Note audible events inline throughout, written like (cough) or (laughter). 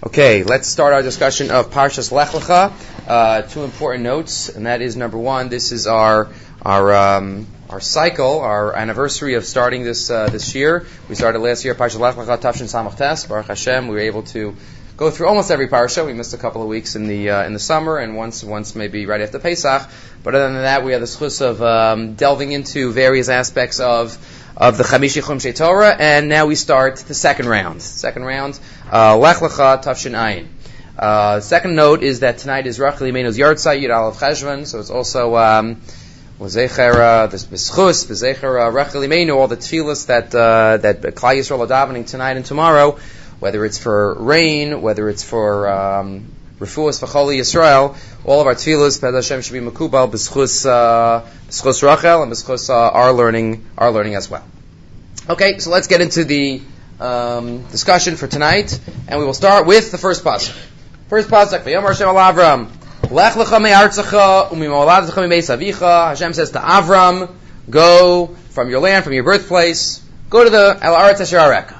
Okay, let's start our discussion of Parshas Lech Lecha. Uh, two important notes, and that is number one, this is our our um, our cycle, our anniversary of starting this uh, this year. We started last year Parshas Lech Lecha Tafshin Samach Tes. Baruch Hashem, we were able to go through almost every parsha. We missed a couple of weeks in the uh, in the summer, and once once maybe right after Pesach. But other than that, we had the schus of um, delving into various aspects of of the Chamishi Chumshei Torah, and now we start the second round. Second round, Lech Lecha Tafshin Ayin. Uh, second note is that tonight is Rachel Imeno's Yartzeit Yud Aleph Cheshvan, so it's also um, Zecher, the Beschus, Bezecher Rachel Imenu, all the tefillas that uh, that Klal Yisrael are davening tonight and tomorrow, whether it's for rain, whether it's for um, Refuas V'choli Yisrael, all of our tefillas, Pez Hashem should be makubal, b'schus, uh, b'schus Rachel, and b'schus uh, our learning, our learning as well. Okay, so let's get into the um, discussion for tonight, and we will start with the first pasuk. First pasuk, V'yomar Hashem al Avram, Lech lecha me'artzecha, u'mimoladzecha avicha, Hashem says to Avram, go from your land, from your birthplace, go to the El Aretz Asher Areka.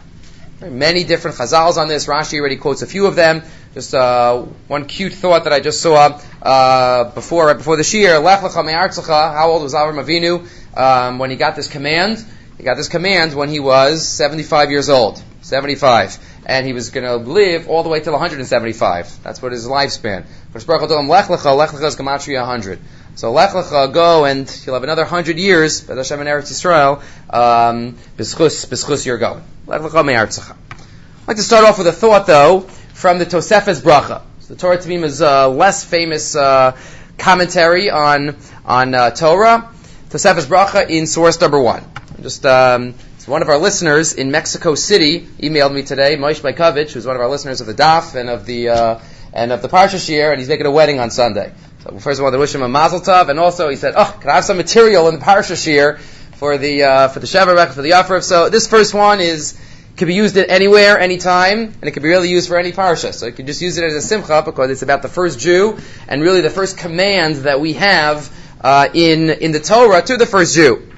Many different chazals on this. Rashi already quotes a few of them. Just uh, one cute thought that I just saw uh, before, right before the Shir. Lech lecha me'artzecha. How old was Avram Avinu um, when he got this command? He got this command when he was 75 years old. 75. And he was going to live all the way till 175. That's what his lifespan. But Lech lecha, Lech lecha is Gematria 100. So Lech lecha, go and you'll have another 100 years, B'ez Hashem in Eretz Yisrael, um, b'schus, b'schus you're going. Lech lecha. I'd like to start off with a thought though, from the Tosefes Bracha. So the Torah Tamim is a less famous uh, commentary on on uh, Torah. Tosefes Bracha in source number one. Just um, one of our listeners in Mexico City emailed me today, Moish Baikovich, who's one of our listeners of the DAF and of the uh, and of the Parsha Shir, and he's making a wedding on Sunday. So first of all, I wish him a Mazel Tov, and also he said, "Oh, can I have some material in the Parsha Shir for the uh, for the Shavuot for the Yafrav?" So this first one is can be used at anywhere, anytime, and it can be really used for any parsha. So you can just use it as a simcha because it's about the first Jew and really the first command that we have uh, in in the Torah to the first Jew.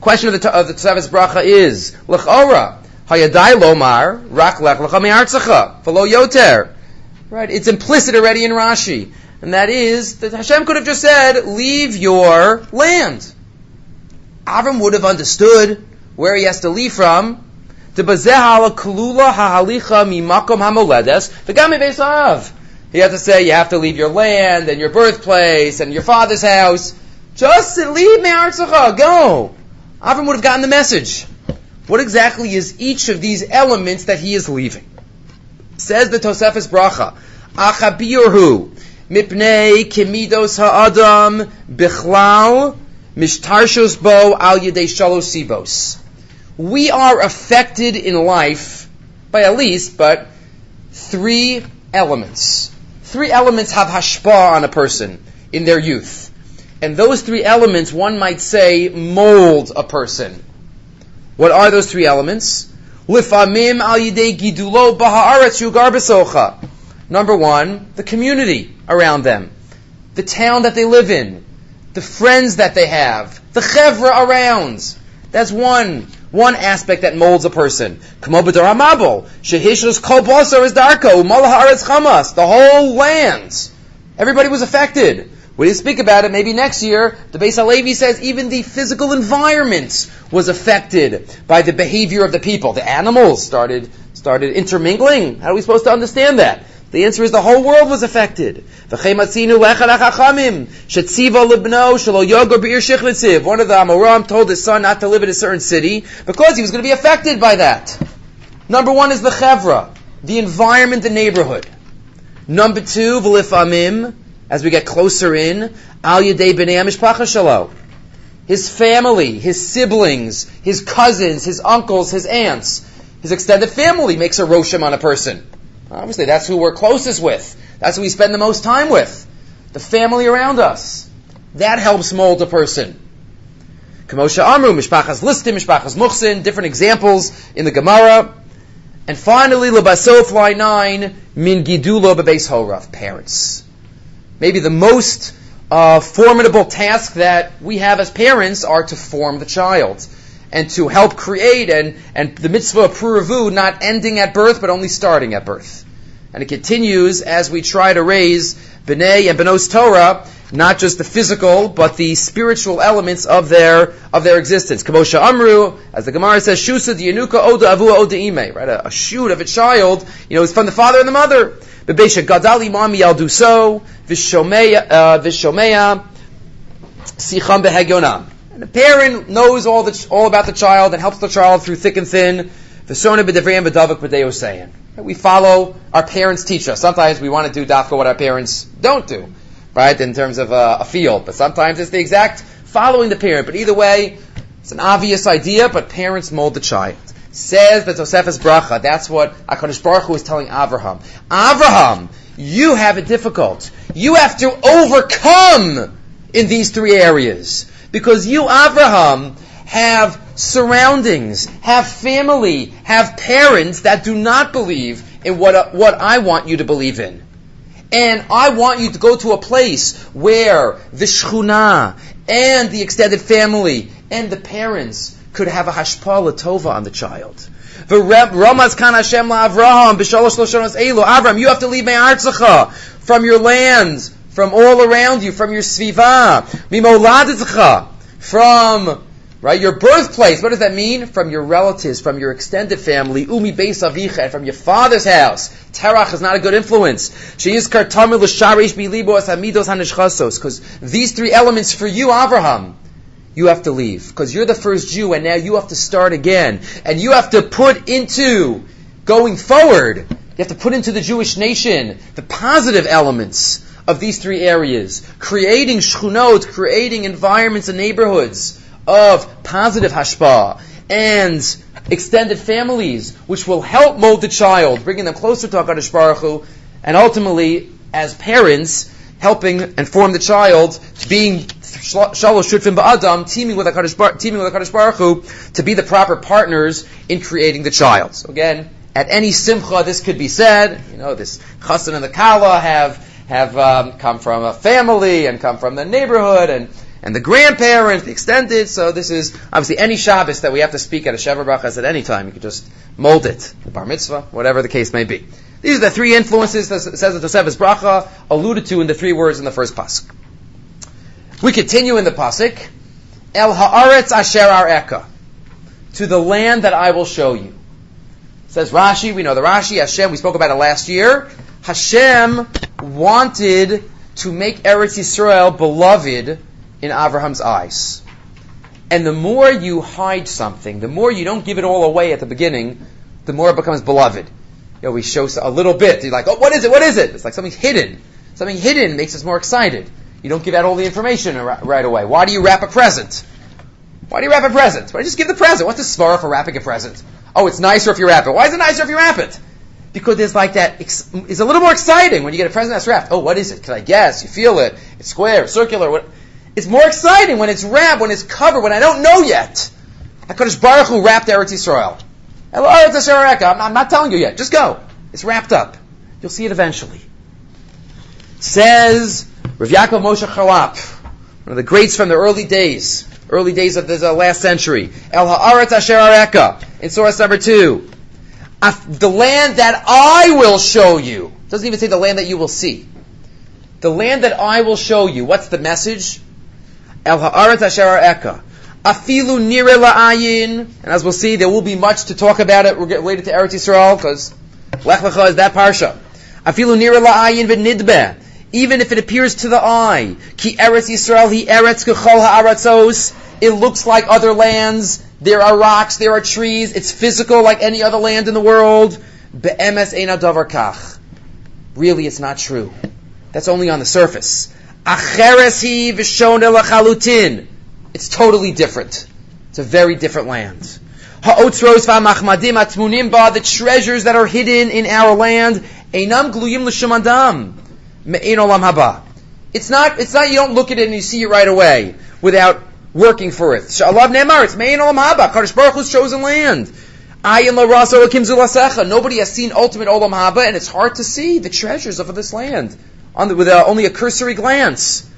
Question of the of the Tosefes bracha is lechora hayadai lomar rak lech lecha me'artzecha v'lo yoter. Right, it's implicit already in Rashi, and that is that Hashem could have just said, "Leave your land." Avram would have understood where he has to leave from he had to say you have to leave your land and your birthplace and your father's house. Just leave Me'artzecha, go. Avram would have gotten the message. What exactly is each of these elements that he is leaving? Says the Tosefes Bracha, Achabirhu, Mipnei Kimidos Ha'adam Bichlal Mishtarshos Bo Al Yedei Shalos Sibos we are affected in life by at least, but three elements. Three elements have hashpa on a person in their youth. And those three elements, one might say, mold a person. What are those three elements? Number one, the community around them. The town that they live in. The friends that they have. The chevra around. That's one one aspect that molds a person. The whole land. Everybody was affected. We didn't speak about it. Maybe next year, the Beis Halevi says even the physical environment was affected by the behavior of the people. The animals started started intermingling. How are we supposed to understand that? The answer is the whole world was affected. One of the Amoram told his son not to live in a certain city because he was going to be affected by that. Number one is the chevra, the environment, the neighborhood. Number two, v'lifamim, as we get closer in, al yedei b'nei shalo. His family, his siblings, his cousins, his uncles, his aunts, his extended family makes a roshim on a person. Obviously, that's who we're closest with. That's who we spend the most time with. The family around us. That helps mold a person. Kamosha Amru, Mishpachas Listim, Mishpachas Muchsin, different examples in the Gemara. And finally, Labasof line 9, Min Gidulo Bebeis Horav, parents. Maybe the most uh, formidable task that we have as parents are to form the child and to help create and, and the mitzvah of Puravu not ending at birth but only starting at birth. And it continues as we try to raise B'nai and Benos Torah, not just the physical, but the spiritual elements of their, of their existence. Kamosha Amru, as the Gemara says, Shusa Yanuka Oda Avua Oda Ime, right? A, a shoot of a child, you know, is from the father and the mother. Bebesha Gadali Mami Vishomeya, uh, Vishomeya, Sicham Behegyonam. And the parent knows all, the, all about the child and helps the child through thick and thin. Visona B'devriyam B'davak b'deosayin. We follow our parents teach us. Sometimes we want to do dafka what our parents don't do, right? In terms of uh, a field, but sometimes it's the exact following the parent. But either way, it's an obvious idea. But parents mold the child. Says the Tosefes Bracha. That's what Hakadosh Baruch Hu is telling Avraham. Avraham, you have it difficult. You have to overcome in these three areas because you, Avraham, have surroundings, have family, have parents that do not believe in what, what I want you to believe in. And I want you to go to a place where the shchuna and the extended family and the parents could have a hashpala tova on the child. Ramaz kan Hashem Avraham b'shalosh loshonos elu. Avram, you have to leave me'artzacha from your lands, from all around you, from your sviva, mimoladitzacha, from Right? Your birthplace, what does that mean? From your relatives, from your extended family, umi beis avicha, and from your father's house. Terach is not a good influence. She is kartamil l'sharish bilibo as hamidos hanishchasos. Because these three elements for you, Avraham, you have to leave. Because you're the first Jew, and now you have to start again. And you have to put into, going forward, you have to put into the Jewish nation the positive elements of these three areas. Creating shchunot, creating environments and neighborhoods of positive hashpa and extended families, which will help mold the child, bringing them closer to HaKadosh Baruch Hu, and ultimately, as parents, helping and form the child being shalosh shutfim ba'adam, teaming with HaKadosh Baruch, teaming with HaKadosh Baruch Hu, to be the proper partners in creating the child. So again, at any simcha, this could be said. You know, this chassan and the kala have have um, come from a family and come from the neighborhood and and the grandparents, the extended. So this is obviously any Shabbos that we have to speak at a Sheva Brachas at any time. You can just mold it, the Bar Mitzvah, whatever the case may be. These are the three influences that says the Tosefes Bracha alluded to in the three words in the first pasuk. We continue in the pasuk. El haaretz asher areka, to the land that I will show you. says Rashi. We know the Rashi. Hashem. We spoke about it last year. Hashem wanted to make Eretz Yisrael beloved in Abraham's eyes. And the more you hide something, the more you don't give it all away at the beginning, the more it becomes beloved. You know, we show a little bit. You're like, oh, what is it? What is it? It's like something hidden. Something hidden makes us more excited. You don't give out all the information right away. Why do you wrap a present? Why do you wrap a present? Why don't you just give the present? What's the svara for wrapping a present? Oh, it's nicer if you wrap it. Why is it nicer if you wrap it? Because there's like that, it's a little more exciting when you get a present that's wrapped. Oh, what is it? Can I guess? You feel it. It's square, circular. What? It's more exciting when it's wrapped, when it's covered, when I don't know yet. HaKadosh Baruch Hu wrapped Eretz Yisrael. I'm, I'm not telling you yet. Just go. It's wrapped up. You'll see it eventually. Says Rav Yaakov Moshe Charlap, one of the greats from the early days, early days of the last century. El Haaretz Asher Areka, in source number two. The land that I will show you. Doesn't even say the land that you will see. The land that I will show you. What's the message? El ha'aretz asher eka. Afilu nire la'ayin. And as we'll see, there will be much to talk about it related to Eretz Yisrael, because Lech Lecha is that parsha. Afilu nire la'ayin v'nidbe. Even if it appears to the eye. Ki Eretz Yisrael hi Eretz kechol ha'aratzos. It looks like other lands. There are rocks, there are trees. It's physical like any other land in the world. Be'emes eina davar kach. Really, it's not true. That's only on the surface. It's totally different. It's a very different land. The treasures that are hidden in our land, olam. It's not, it's not, you don't look at it and you see it right away without working for it. It's me'ein olam haba, Kadosh Baruch Hu's chosen land. Nobody has seen ultimate olam haba, and it's hard to see the treasures of this land the, with uh, only a cursory glance.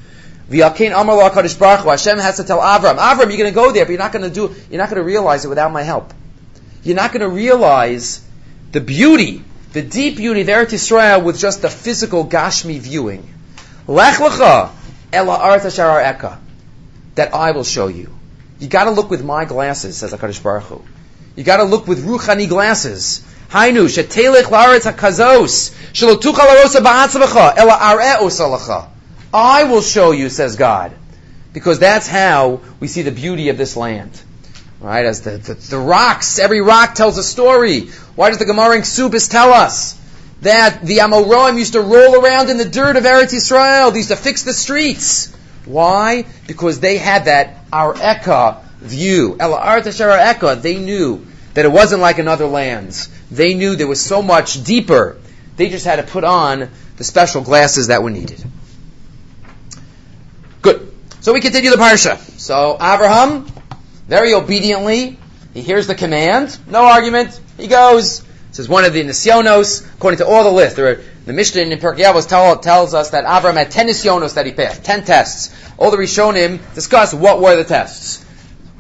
Hashem has to tell Avram, Avram, you're going to go there, but you're not going to do, you're not going to realize it without my help. You're not going to realize the beauty the deep beauty of Eretz Yisrael with just the physical Gashmi viewing. Lech lecha ela sharar eka. That I will show you. You gotta look with my glasses, says HaKadosh Baruch Hu. You gotta look with Ruchani glasses. Hainu, shetelech la'aretz hakazos, shelotucha la'rosa ba'atzavacha, ela. I will show you, says God. Because that's how we see the beauty of this land. Right? As the, the, the rocks, every rock tells a story. Why does the Gemara in Ksubis tell us? That the Amoraim used to roll around in the dirt of Eretz Yisrael. They used to fix the streets. Why? Because they had that our Eka view. El Eka, they knew that it wasn't like in other lands. They knew there was so much deeper. They just had to put on the special glasses that were needed. Good. So we continue the parsha. So Abraham, very obediently, he hears the command. No argument. He goes. This is one of the nisyonos, according to all the list. Are, the Mishnah in Pirkei Avos tell, tells us that Avram had ten nisyonos that he passed, ten tests. All the Rishonim discuss what were the tests.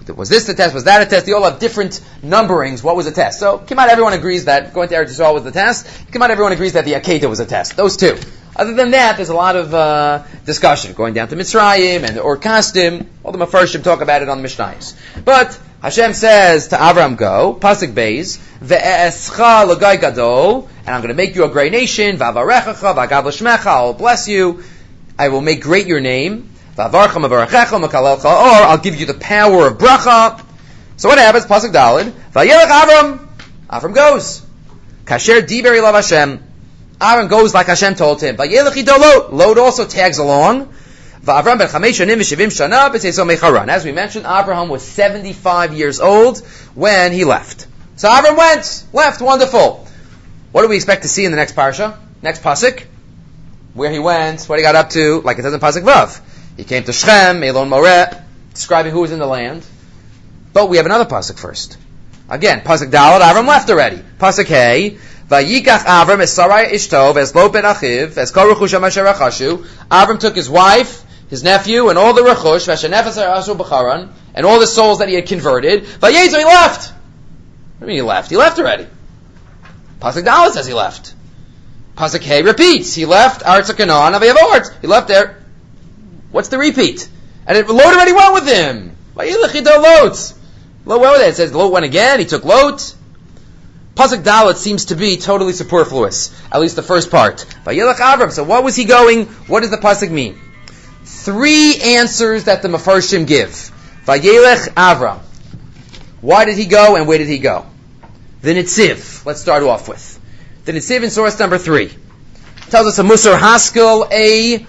Was this the test? Was that a test? They all have different numberings. What was the test? So, come out, everyone agrees that going to Eretz Yisrael was the test. Come out, everyone agrees that the Akedah was a test. Those two. Other than that, there's a lot of uh, discussion going down to Mitzrayim and the Orkastim. All the Mefarshim talk about it on the Mishnayos. But Hashem says to Avram, "Go, pasuk beis, ve'escha l'gai gadol, and I'm going to make you a great nation. V'avarechacha v'agav. I'll bless you. I will make great your name. Or I'll give you the power of bracha. So what happens? Pasuk dalid. Va'yelech Avram. Avram goes. Kasher diber ilav Hashem. Aaron goes like Hashem told him. Lot also tags along. As we mentioned, Abraham was 75 years old when he left. So Abraham went, left, wonderful. What do we expect to see in the next parsha? Next pasuk? Where he went, what he got up to, like it says in Pasuk Vav. He came to Shechem, Elon Moreh, describing who was in the land. But we have another pasuk first. Again, pasuk Dalad, Avram left already. Pasuk Hey, Vayikach Avram es Sarai Ishtov es Lo ben Achiv es Kol Rechusham Asher Achashu. Avram took his wife, his nephew, and all the Rechush Vashanefes Asu B'charan, and all the souls that he had converted. Vayezu he left. What do you mean he left? He left already. Pasuk Dalet says he left. Pasuk Hey repeats. He left Canaan Avayavort. He left there. What's the repeat? And it, Lot already went with him. Lot. Lot went with it. It says Lot went again. He took Lot. Pasuk Dalet seems to be totally superfluous, at least the first part. Vayilach Avram. So what was he going? What does the pasuk mean? Three answers that the Mefarshim give. Vayelech Avram. Why did he go and where did he go? The Nitziv. Let's start off with. The Nitziv in source number three tells us a Musar Haskell, A,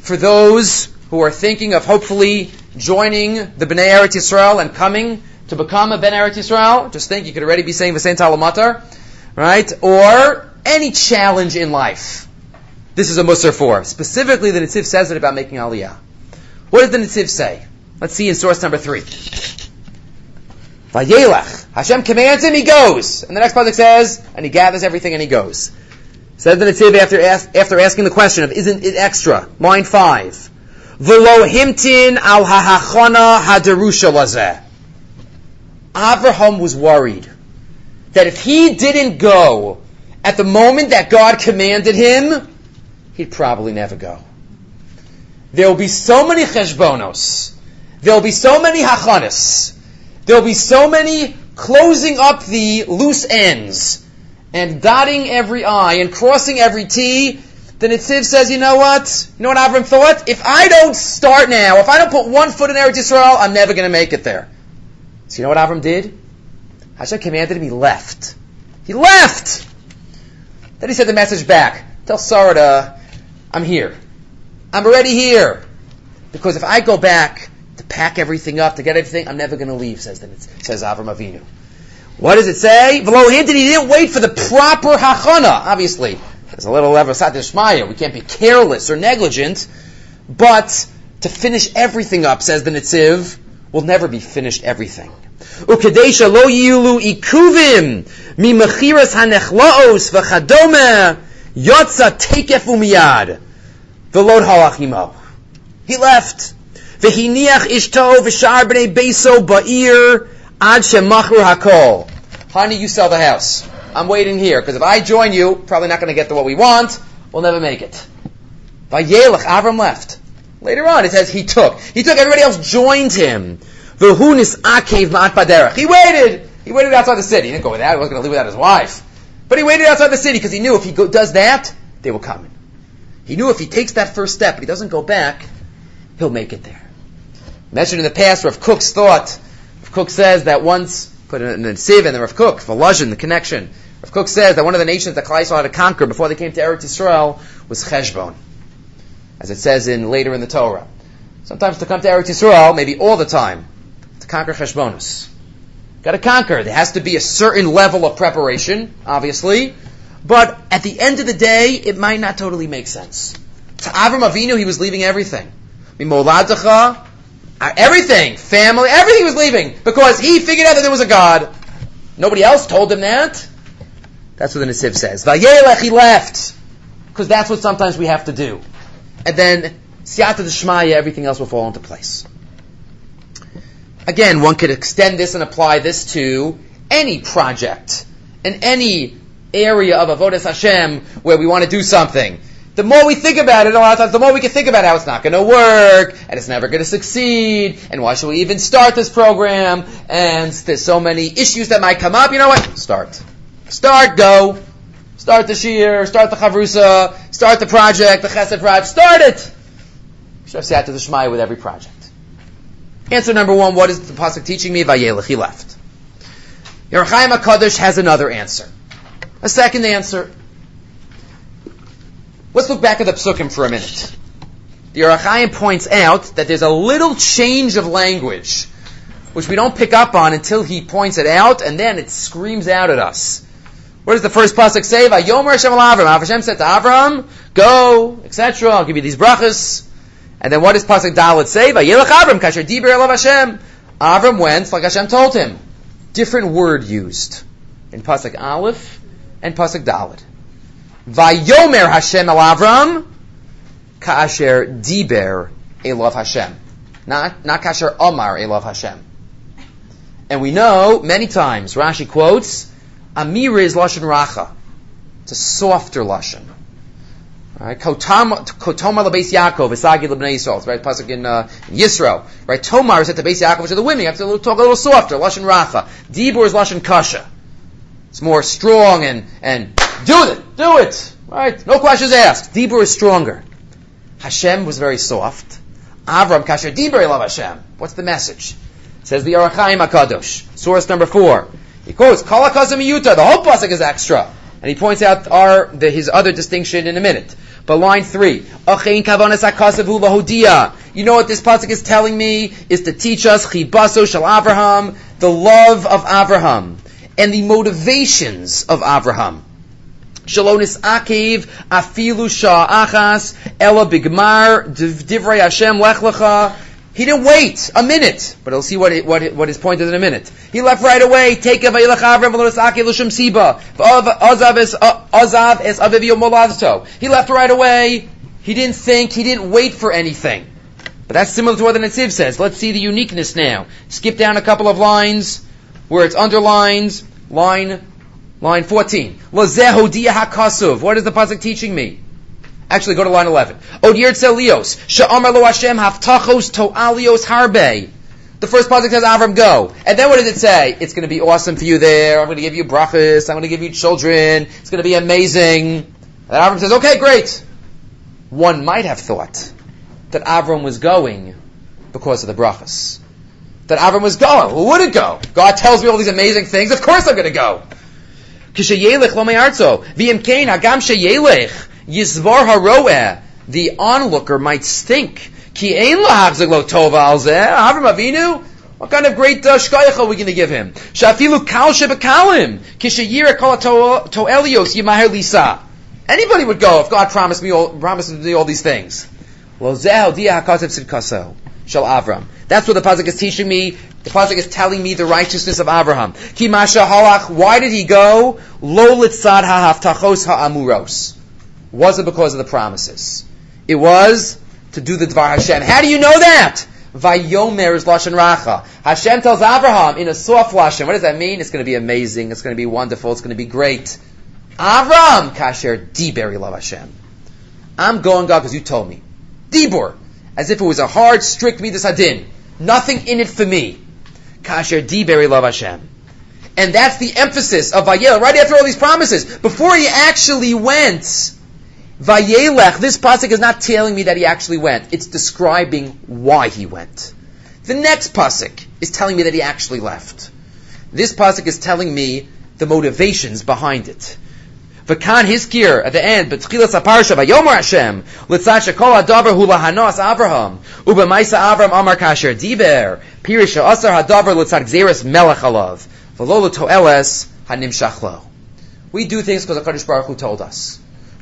for those who are thinking of hopefully joining the Bnei Eretz Yisrael and coming to become a Ben Eretz Yisrael, just think you could already be saying the Talamatar, right? Or any challenge in life. This is a Musar for. Specifically, the Nitziv says it about making Aliyah. What does the Nitziv say? Let's see in source number three. Vayelach. Hashem commands him, he goes. And the next pasuk says, and he gathers everything and he goes. Says the Nitziv after, after asking the question of, isn't it extra? Line five. V'lo himtin al haderusha lazeh. Avraham was worried that if he didn't go at the moment that God commanded him, he'd probably never go. There will be so many cheshbonos. There will be so many hachanas. There will be so many closing up the loose ends and dotting every I and crossing every T. The Nitziv says, you know what? You know what Avram thought? If I don't start now, if I don't put one foot in Eretz Yisrael, I'm never going to make it there. So you know what Avram did? Hashem commanded him, he left. He left! Then he sent the message back. Tell Sarah to, I'm here. I'm already here. Because if I go back to pack everything up, to get everything, I'm never going to leave, says, the, says Avram Avinu. What does it say? V'lo hinted, he didn't wait for the proper hachana. Obviously, there's a little level of We can't be careless or negligent, but to finish everything up, says the Nitziv, will never be finished everything. Ukadesha lo yilu ikuvim mimachiras hanechlaos v'chadome yotza tekef umiyad v'lod halachimo. He left. V'hiniach ishto v'shar b'nei beso ba'ir ad shemachru hakol. Honey, you sell the house. I'm waiting here, because if I join you, probably not going to get to what we want, we'll never make it. Vayelech, Avram left. Later on, it says he took. He took, everybody else joined him. V'hunis akev ma'at. He waited. He waited outside the city. He didn't go with that. He wasn't going to leave without his wife. But he waited outside the city because he knew if he go, does that, they will come. He knew if he takes that first step, but he doesn't go back, he'll make it there. Mentioned in the past, Rav Kook's thought. Rav Kook says that once, put in the Siv and the Rav Kook, Volozhin, the connection. Rav Kook says that one of the nations that Klai had to conquer before they came to Eretz Yisrael was Cheshbon. As it says in later in the Torah. Sometimes to come to Eretz Yisrael, maybe all the time, to conquer Cheshbonus. Got to conquer. There has to be a certain level of preparation, obviously, but at the end of the day, it might not totally make sense. To Avram Avinu, he was leaving everything. Mimoladacha, uh, everything, family, everything was leaving because he figured out that there was a God. Nobody else told him that. That's what the Nitziv says. Vayelech, he left. Because that's what sometimes we have to do. And then, siyata d'shmaya, everything else will fall into place. Again, one could extend this and apply this to any project in any area of avodas Hashem where we want to do something. The more we think about it, a lot of times, the more we can think about how it's not going to work, and it's never going to succeed, and why should we even start this program, and there's so many issues that might come up. You know what? Start. Start, go. Start the shir, start the chavrusa, start the project, the chesed project, start it! Should have to the Shemaya with every project. Answer number one, what is the pasuk teaching me? Vayelech, he left. Ohr HaChaim HaKadosh has another answer. A second answer. Let's look back at the psukim for a minute. The Ohr HaChaim points out that there's a little change of language, which we don't pick up on until he points it out, and then it screams out at us. What does the first pasuk say? Vayomer Hashem Avram. Hashem said to Avram, "Go, etc. I'll give you these brachas." And then what does Pasuk Dalit say? Vayelech Avram kasher diber elav Hashem. Avram went like Hashem told him. Different word used in Pasuk Aleph and Pasuk Dalit. Vayomer Hashem el Avram kasher diber elav Hashem. Not, not kasher omar elav Hashem. And we know many times, Rashi quotes, Amir is Lashon Racha. It's a softer Lashon. Right, Kotoma lebeis Yaakov, Esagi lebnei Yisrael. Right, pasuk in, uh, Yisro. Right, Tomar is at the base Yaakov, which are the women. You have to talk a little softer. Lashon racha. Dibur is lashon kasha. It's more strong and and do it, do it. Right, no questions asked. Dibur is stronger. Hashem was very soft. Avram kasher Dibur love Hashem. What's the message? says the Ohr HaChaim Hakadosh. Source number four. He quotes Kala The whole pasuk is extra, and he points out our the, his other distinction in a minute. But line three, you know what this pasuk is telling me is to teach us chibaso shel Avraham, the love of Avraham, and the motivations of Avraham. Shalonis akev afilu shah achas ela bigmar divrei Hashem lech he didn't wait a minute, but he'll see what, it, what, what his point is in a minute. He left right away. Take a vayilach avram v'lonisaki l'shem siba. Ozav es uh, es avivio moladto. He left right away. He didn't think. He didn't wait for anything. But that's similar to what the Netziv says. Let's see the uniqueness now. Skip down a couple of lines where it's underlined. Line, line 14. Lazeho hakasuv. What is the pasuk teaching me? Actually, go to line 11. Odir Tzelios. Sha'amar lo Hashem haftachos to alios harbe. The first pasuk says Avram go. And then what does it say? It's going to be awesome for you there. I'm going to give you brachas. I'm going to give you children. It's going to be amazing. And Avram says, okay, great. One might have thought that Avram was going because of the brachas. That Avram was going. Who would it go? God tells me all these amazing things. Of course I'm going to go. Yizvar haroeh, the onlooker might stink. Ki ein lahachzik lo tova al zeh. Avram Avinu, what kind of great uh, shkoyach are we going to give him? Shafilu kal shebekalim. Kishayira kol toelios yimaher lisa. Anybody would go if God promised me all, promised me all these things. Lo zeh dia hakatev sidkaso. Shal Avram. That's what the pasuk is teaching me. The pasuk is telling me the righteousness of Abraham. Ki masha halach. Why did he go? Lo litzad ha'haftachos ha'amuros. Was it because of the promises? It was to do the Dvar Hashem. How do you know that? Vayomer is Lashon Racha. Hashem tells Abraham in a soft Lashon. What does that mean? It's going to be amazing. It's going to be wonderful. It's going to be great. Avram, Kasher, Diberi love Hashem. I'm going God because you told me. Dibur. As if it was a hard, strict midas hadin. Nothing in it for me. Kasher, Diberi love Hashem. And that's the emphasis of Vayel, right after all these promises. Before he actually went, Vayelech, this pasuk is not telling me that he actually went. It's describing why he went. The next pasuk is telling me that he actually left. This pasuk is telling me the motivations behind it. V'kan hiskir at the end, but tchilas aparsha vayomer Hashem litzat shekol hadavar hu lahanos Avraham ubemaisa Avram amar kasher diber pirisha asar hadavar litzat gzeres melech alav v'lo toeles hanimshachlo. We do things because the Kadosh Baruch Hu told us.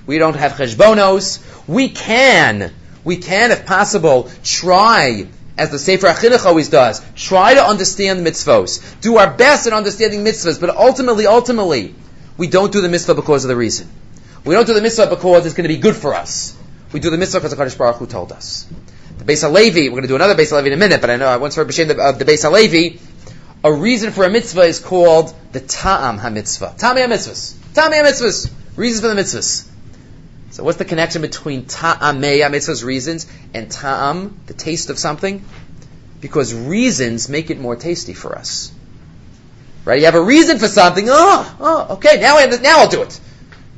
We don't have cheshbonos. We can, we can, if possible, try, as the Sefer HaChinuch always does, try to understand mitzvos. Do our best in understanding mitzvahs, but ultimately, ultimately, we don't do the mitzvah because of the reason. We don't do the mitzvah because it's going to be good for us. We do the mitzvah because the Kadosh Baruch Hu told us. The Beis HaLevi, we're going to do another Beis HaLevi in a minute, but I know I once heard B'Shem of the Beis HaLevi, a reason for a mitzvah is called the Ta'am HaMitzvah. Ta'am HaMitzvahs. Ta'am HaMitzvahs. Reasons for the mitzvahs. So what's the connection between ta'amei mitzvah's reasons and ta'am, the taste of something? Because reasons make it more tasty for us. Right? You have a reason for something. Oh, oh, okay. Now, I, now I'll do it.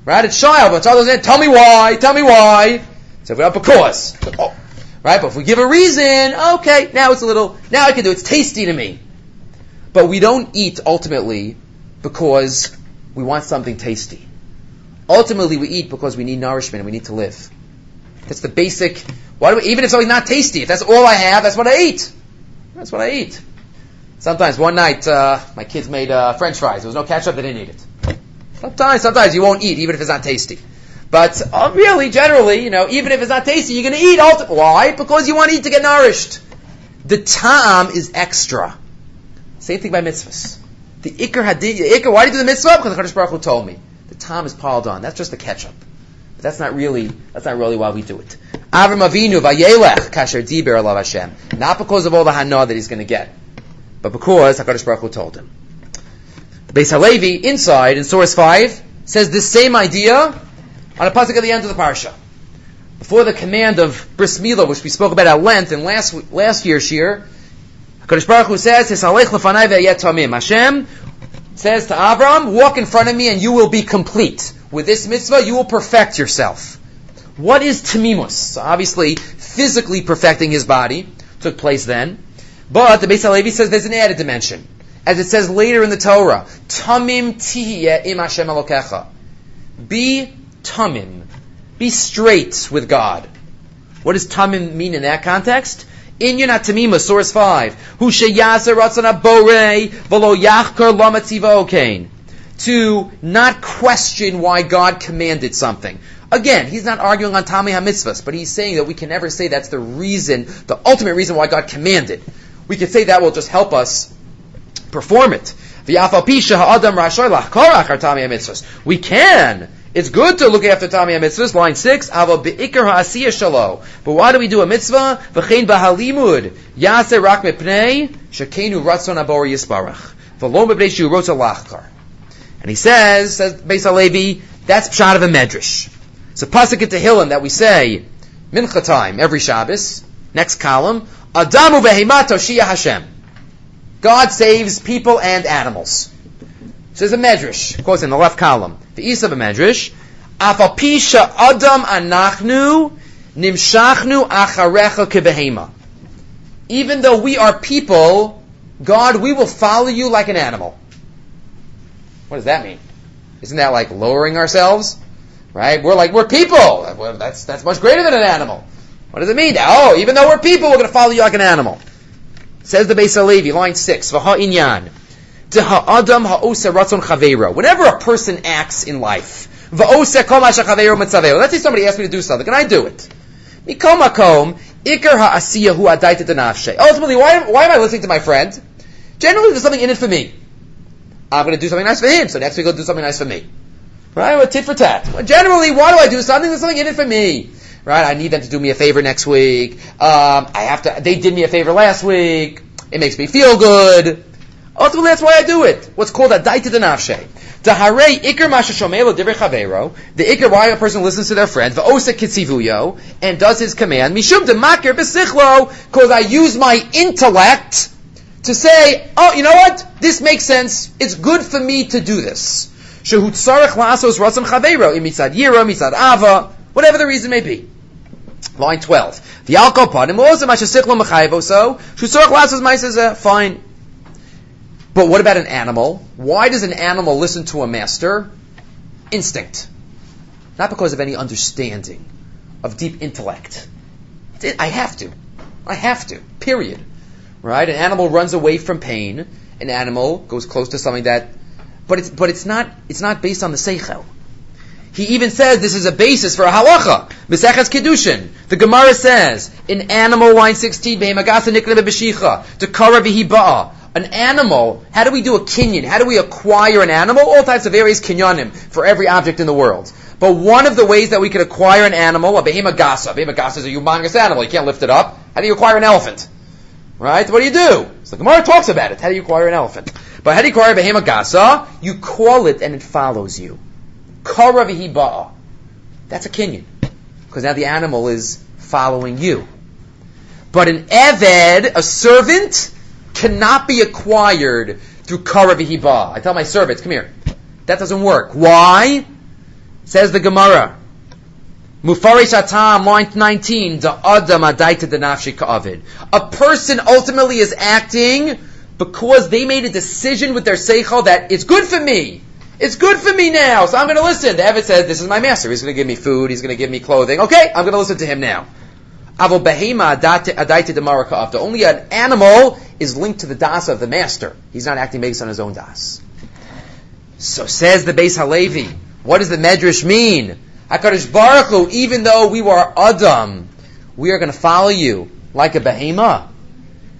Right? It's child, but child doesn't. Tell me why. Tell me why. So if we have a cause, oh, right? But if we give a reason, okay. Now it's a little. Now I can do. it. It's tasty to me. But we don't eat ultimately because we want something tasty. Ultimately, we eat because we need nourishment and we need to live. That's the basic. Why do we, even if something's not tasty, if that's all I have, that's what I eat. That's what I eat. Sometimes one night, uh, my kids made uh, French fries. There was no ketchup; they didn't eat it. Sometimes, sometimes you won't eat even if it's not tasty. But uh, really, generally, you know, even if it's not tasty, you're going to eat. Ulti- Why? Because you want to eat to get nourished. The ta'am is extra. Same thing by mitzvahs. The ikr hadid, ikr. Why do you do the mitzvah? Because the Kadosh Baruch Hu told me tom is piled on. That's just the ketchup. But that's not really, that's not really why we do it. Avram Avinu vayelech kasher diber alav Hashem. Not because of all the hana that he's going to get, but because HaKadosh Baruch Hu told him. Beis Halevi, inside, in source 5, says the same idea on a pasuk at the end of the parsha. Before the command of bris milah, which we spoke about at length in last, last year's shir, HaKadosh Baruch Hu says, Hisalech lefanai ve'yet tamim. Hashem says to Avram, walk in front of me and you will be complete. With this mitzvah, you will perfect yourself. What is tamimus? So obviously, physically perfecting his body took place then. But the Beis HaLevi says there's an added dimension. As it says later in the Torah, Tamim tihye im Hashem Elokecha. Be tamim. Be straight with God. What does tamim mean in that context? Inyan Atamima, source 5. Hu. To not question why God commanded something. Again, he's not arguing on Tami HaMitzvahs, but he's saying that we can never say that's the reason, the ultimate reason why God commanded. We could say that will just help us perform it. We can. It's good to look after Tami mitzvahs. Line six, ava beikar ha'asiyah shalo. But why do we do a mitzvah? V'chein b'halimud yase rak mepnei shekenu ratzon abor yisbarach. V'lo mepnei shu rotza lachkar. And he says, says Beis HaLevi, that's pshat of a medrash. A pasuk in Tehillim that we say mincha time every Shabbos. Next column, Adamu v'heimat Shia Hashem. God saves people and animals. Says a medrash, of course, in the left column. The east of a medrash, Afapisha Adam Anachnu Nimshachnu Acharecha Kebehema. Even though we are people, God, we will follow you like an animal. What does that mean? Isn't that like lowering ourselves? Right? We're like, we're people. That's, that's much greater than an animal. What does it mean? Oh, even though we're people, we're going to follow you like an animal. Says the Beis HaLevi, line 6, V'ha. Whenever a person acts in life, let's say somebody asked me to do something, can I do it? Ultimately, why, why am I listening to my friend? Generally, there's something in it for me. I'm going to do something nice for him, so next week he'll do something nice for me. Right? Well, tit for tat. Generally, why do I do something? There's something in it for me. right? I need them to do me a favor next week. Um, I have to. They did me a favor last week. It makes me feel good. Ultimately, that's why I do it. What's called a daita denafshe. Taharei ikr masha shomelo divrei chavero. The ikr why a person listens to their friend. Va'osa kitzivuyo and does his command. Mishum demakir besichlo because I use my intellect to say, oh, you know what? This makes sense. It's good for me to do this. Shehu tzarech la'asos ratzam chavero. Imitzad yira, mitzad ava, whatever the reason may be. Line 12. The and also mashasichlo mechayvo, so, shutzarech la'asos ma'ases, uh, fine. But what about an animal? Why does an animal listen to a master? Instinct. Not because of any understanding, of deep intellect. I have to. I have to. Period. Right? An animal runs away from pain. An animal goes close to something that, but it's, but it's not, it's not based on the seichel. He even says this is a basis for a halacha. Mesechas Kedushin. The Gemara says, in animal line 16, Behemagasa nikle b'shicha, to kara v'hiba'a. An animal, how do we do a kinyan? How do we acquire an animal? All types of various kinyanim for every object in the world. But one of the ways that we could acquire an animal, a behemagasa, behemagasa is a humongous animal, you can't lift it up. How do you acquire an elephant? Right? What do you do? So the Gemara talks about it. How do you acquire an elephant? But how do you acquire behemagasa? You call it and it follows you. Kara. That's a kinyan. Because now the animal is following you. But an eved, a servant, cannot be acquired through kara v'hiba. I tell my servants, come here. That doesn't work. Why? Says the Gemara. Mufarish Atam, line 19, da adam adaita denafshi. A person ultimately is acting because they made a decision with their seichel that it's good for me. It's good for me now, so I'm going to listen. The Evid says, this is my master. He's going to give me food. He's going to give me clothing. Okay, I'm going to listen to him now. Avo behema adaita demaraka after. Only an animal is linked to the das of the master. He's not acting based on his own das. So says the Beis Halevi. What does the Medrash mean? Hakadosh Baruch Hu, even though we were Adam, we are going to follow you like a behema.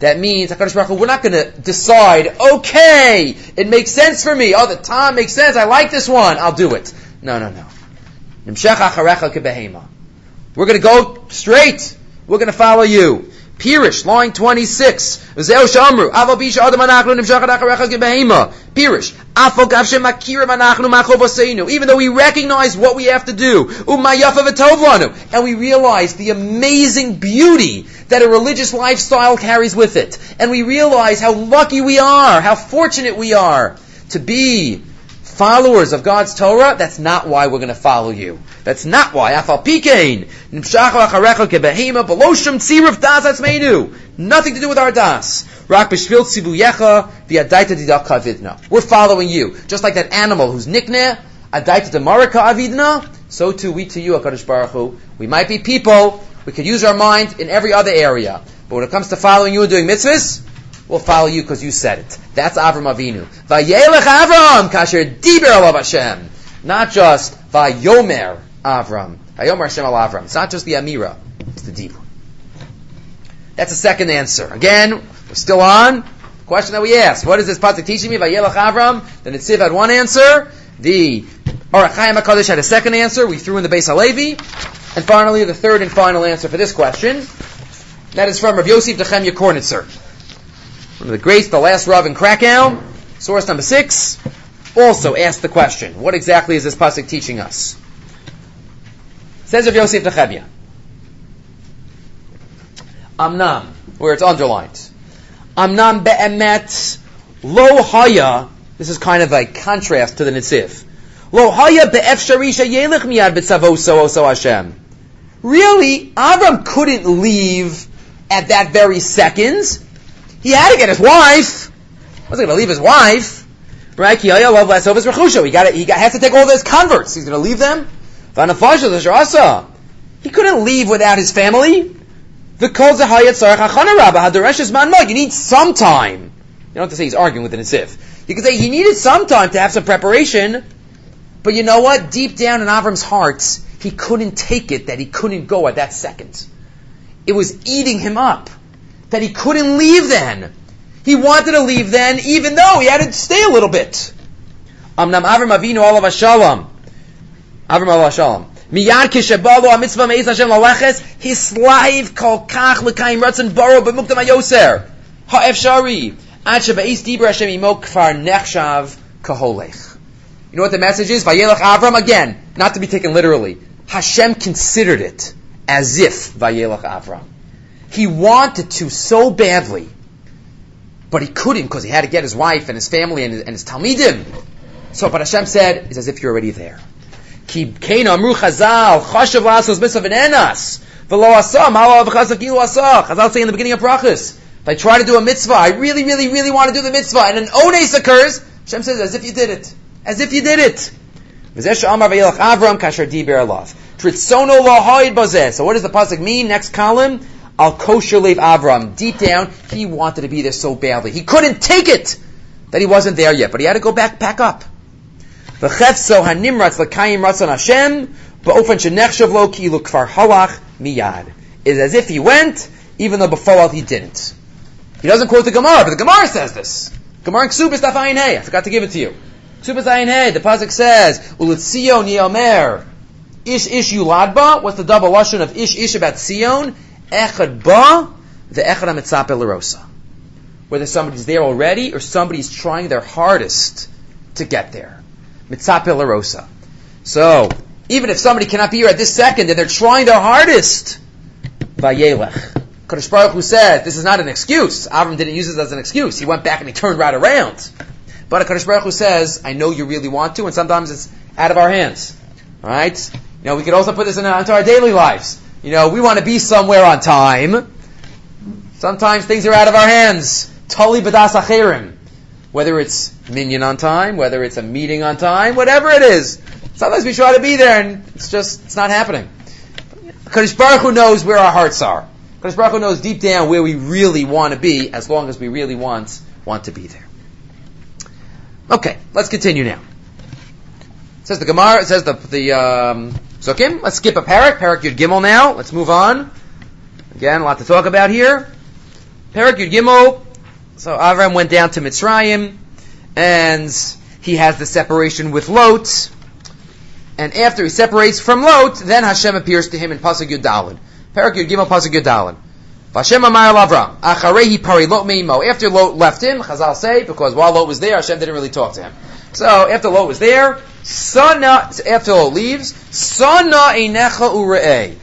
That means Hakadosh Baruch Hu, we're not going to decide. Okay, it makes sense for me. Oh, the time makes sense. I like this one. I'll do it. No, no, no. We're going to go straight. We're going to follow you. Pirish, line 26. Zeu shamru, avo adam anachnu gebehema. Pirish, afo. Even though we recognize what we have to do, umayafa and we realize the amazing beauty that a religious lifestyle carries with it, and we realize how lucky we are, how fortunate we are to be followers of God's Torah, that's not why we're going to follow you. That's not why. Nothing to do with our das. We're following you, just like that animal who's nikne adaita demarika avidna. So too we to you, Hakadosh Baruch Hu. We might be people. We could use our mind in every other area, but when it comes to following you and doing mitzvahs, we'll follow you because you said it. That's Avram Avinu. Vayelech Avram kasher diber alav Hashem. Not just Vayomer Avram. Vayomer Hashem al Avram. It's not just the Amira. It's the deep. That's the second answer. Again, we're still on. Question that we asked. What is this pasuk teaching me? Vayelech Avram. The Netziv had one answer. The Ohr HaChaim HaKadosh had a second answer. We threw in the Beis Halevi. And finally, the third and final answer for this question. That is from Rav Yosef Nechemia Kornitzer. Of the greats, the last Rav in Krakow, source number six, also asked the question, what exactly is this pasuk teaching us? Says of Yosef Nechemia. Amnam, where it's underlined. Amnam be'emet lo haya, this is kind of a contrast to the Nitziv. Lo haya be'efsharisha yelich miyad b'tzavo so so Hashem. Really, Avram couldn't leave at that very second. He had to get his wife. He wasn't going to leave his wife. Right? He has to take all those converts. He's going to leave them. He couldn't leave without his family. You need some time. You don't have to say he's arguing with the Netziv. You can say he needed some time to have some preparation. But you know what? Deep down in Avram's heart, he couldn't take it that he couldn't go at that second. It was eating him up that he couldn't leave then. He wanted to leave then, even though he had to stay a little bit. Amnam Avram Avinu Alav Shalom. Avram Alav Shalom. Miyad kishabalo mitzvah meiz Hashem laleches, hislaiv kol kach l'kaim ratzon baro b'muktam ayoser. Ha'efshari. Ad shebeis dibra Hashem imo kfar nechshav kaholech. You know what the message is? Vayelech Avram, again, not to be taken literally. Hashem considered it as if Vayelech Avram. He wanted to so badly, but he couldn't because he had to get his wife and his family and his, and his Talmidim. So, but Hashem said, it's as if you're already there. Ki keina amru chazal, say in the beginning of Brachas, if I try to do a mitzvah, I really, really, really want to do the mitzvah, and an ones occurs, Hashem says, as if you did it. As if you did it. So what does the pasuk mean? Next column. Al kosher lev Avram. Deep down, he wanted to be there so badly. He couldn't take it that he wasn't there yet, but he had to go back, pack up. V'chefso hanimratz l'kayim ratzon Hashem, ba'ofen shenechshav lo ki kfar halach miyad. Is as if he went, even though before he didn't. He doesn't quote the Gemara, but the Gemara says this. Gemara in Ksubis Daf I forgot to give it to you. Ksubis Ayin the Pasuk says, Ulitzio niyomer, ish ish yuladba, what's the double lashon of ish ish about Sion? Echad ba, the echad ha-mitzape l'rosa. Whether somebody's there already or somebody's trying their hardest to get there. Mitzape La Rosa. So, even if somebody cannot be here at this second and they're trying their hardest, Vayelech. Kadosh Baruch Hu says this is not an excuse. Avram didn't use this as an excuse. He went back and he turned right around. But Kadosh Baruch Hu says, I know you really want to, and sometimes it's out of our hands. Alright? You know, we could also put this into our daily lives. You know, we want to be somewhere on time. Sometimes things are out of our hands. Tali b'das acherim. Whether it's minyan on time, whether it's a meeting on time, whatever it is. Sometimes we try to be there and it's just, it's not happening. Kadosh Baruch Hu knows where our hearts are. Kadosh Baruch Hu knows deep down where we really want to be, as long as we really want, want to be there. Okay, let's continue now. It says the Gemara, it says the, the, um, Sukkim. Let's skip a parak, parak Yud Gimel now. Let's move on. Again, a lot to talk about here. Parak Yud Gimel. So Avram went down to Mitzrayim and he has the separation with Lot. And after he separates from Lot, then Hashem appears to him in Pasuk Yudalin. Parak Yud Gimel Pasuk Yudalin. Vashem Amar Avram. Acharehi pari Lot meimo. After Lot left him, Chazal say, because while Lot was there, Hashem didn't really talk to him. So after Lot was there, Sana, after Lot leaves, Sana einecha ure'eh.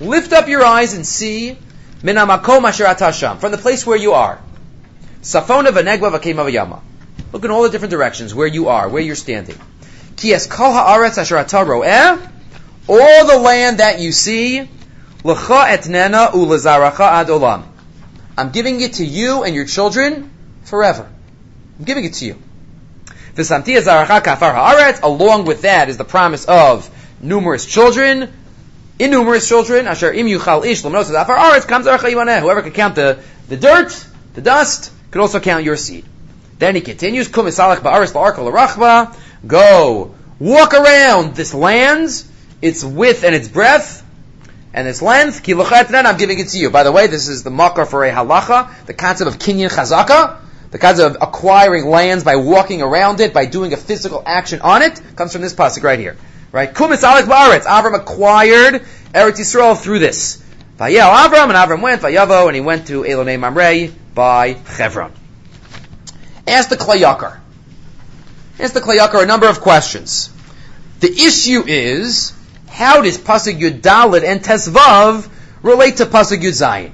Lift up your eyes and see minamakom asher from the place where you are. Safona v'negva v'kema v'yama. Look in all the different directions where you are, where you're standing. Ki kol ha'aretz asher ro'eh, all the land that you see, l'cha etnena u'lezaracha ad olam. I'm giving it to you and your children forever. I'm giving it to you. Along with that is the promise of numerous children, innumerous children, zaracha Whoever can count the, the dirt, the dust, could also count your seed. Then he continues, Kum ba'aris la'arka Go, walk around this land, its width and its breadth, and its length. Ki I'm giving it to you. By the way, this is the makar for a halacha, the concept of kinyan chazaka, the concept of acquiring lands by walking around it, by doing a physical action on it, comes from this pasuk right here. Right? Kum ba'aretz. Avram acquired Eretz Yisrael through this. Vayel Avram, and Avram went, Vayavo, and he went to Elonei Mamre by Chevron. Ask the Klei Yakar. Ask the Klei Yakar a number of questions. The issue is, how does Pasuk Yud and Tesvav relate to Pasuk Yud Zayin?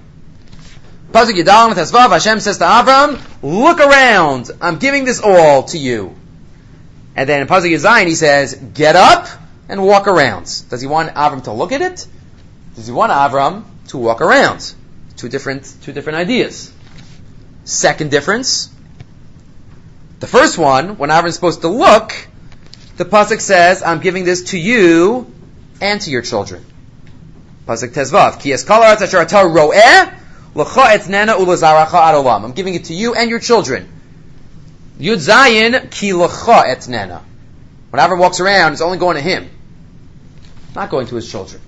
Pasuk Yud Dalit and Tesvav, Hashem says to Avram, look around, I'm giving this all to you. And then in Pasuk Yud he says, get up and walk around. Does he want Avram to look at it? Does he want Avram to walk around? Two different, two different ideas. Second difference, the first one, when Avram's supposed to look, the pasuk says, "I'm giving this to you and to your children." Pasuk Tezvav, Ki eskalar asher Atar ro'eh I'm giving it to you and your children. Yud Zayin ki l'cha etnena. When Avram walks around, it's only going to him, not going to his children.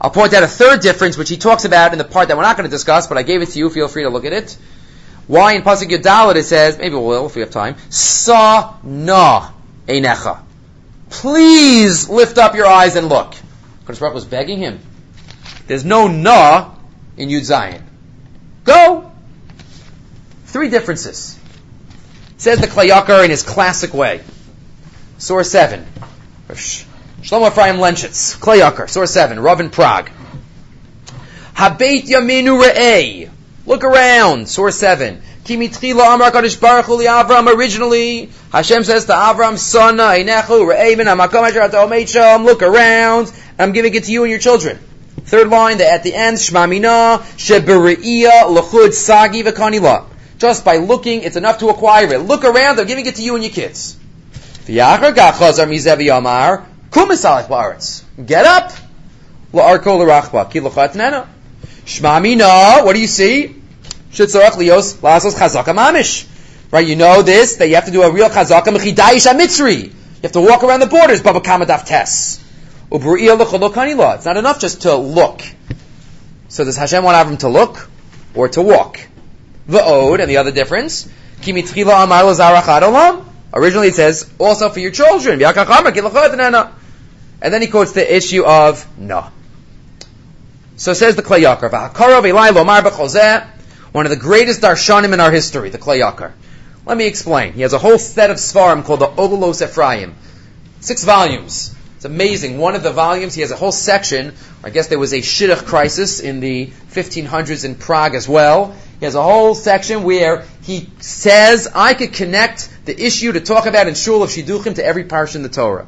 I'll point out a third difference, which he talks about in the part that we're not going to discuss, but I gave it to you. Feel free to look at it. Why in Pasuk Yudalit it says, maybe we will if we have time, Sa na einecha. please lift up your eyes and look. Kodesh was begging him. There's no na in Yud Zayin. Go. Three differences. Says the Klei Yakar in his classic way. Source 7. Shlomo Ephraim Lenschitz. Klei Yakar. Source 7. Rav in Prague. Habeit Yaminu Re'eh. Look around. Source 7. Kimitchila Amar Kadosh Baruch Hu Avram. Originally, Hashem says to Avram, Sana, Einechu, Re'evin, Hamakom Asher. Look around. I'm giving it to you and your children. Third line, the, at the end, Shmamina, Shebere'iyah, Lachud, Sagi, V'kanila. Just by looking, it's enough to acquire it. Look around, they're giving it to you and your kids. Get up. Shmamina, what do you see? Right, you know this, that you have to do a real chazaka mechidayish. You have to walk around the borders, Baba Kamadaf Tess. It's not enough just to look. So does Hashem want Avram to look or to walk? The ode and the other difference. Originally it says also for your children. And then he quotes the issue of no. So says the Klei Yakar. One of the greatest darshanim in our history, the Klei Yakar. Let me explain. He has a whole set of svarim called the Olelos Ephraim. Six volumes. It's amazing. One of the volumes, he has a whole section. I guess there was a shidduch crisis in the 1500s in Prague as well. He has a whole section where he says, I could connect the issue to talk about in Shul of Shidduchim to every parsha in the Torah.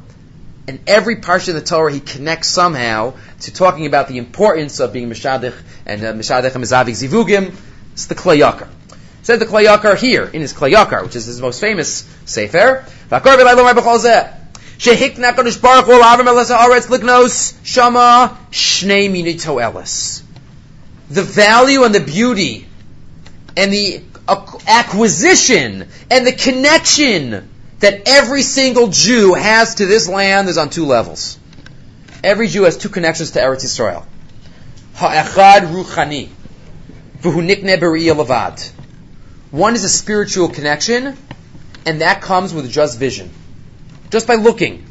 And every parsha in the Torah he connects somehow to talking about the importance of being Meshadich and uh, Meshadich and Mezavik Zivugim. It's the Klei Yakar. Said the Klei Yakar here, in his Klei Yakar, which is his most famous Sefer. Shehikna Kadosh Baruch Hu Shama Shnei Minito. The value and the beauty and the acquisition and the connection that every single Jew has to this land is on two levels. Every Jew has two connections to Eretz Yisrael. Ha'echad ruchani, v'hu nikne. One is a spiritual connection, and that comes with just vision just by looking.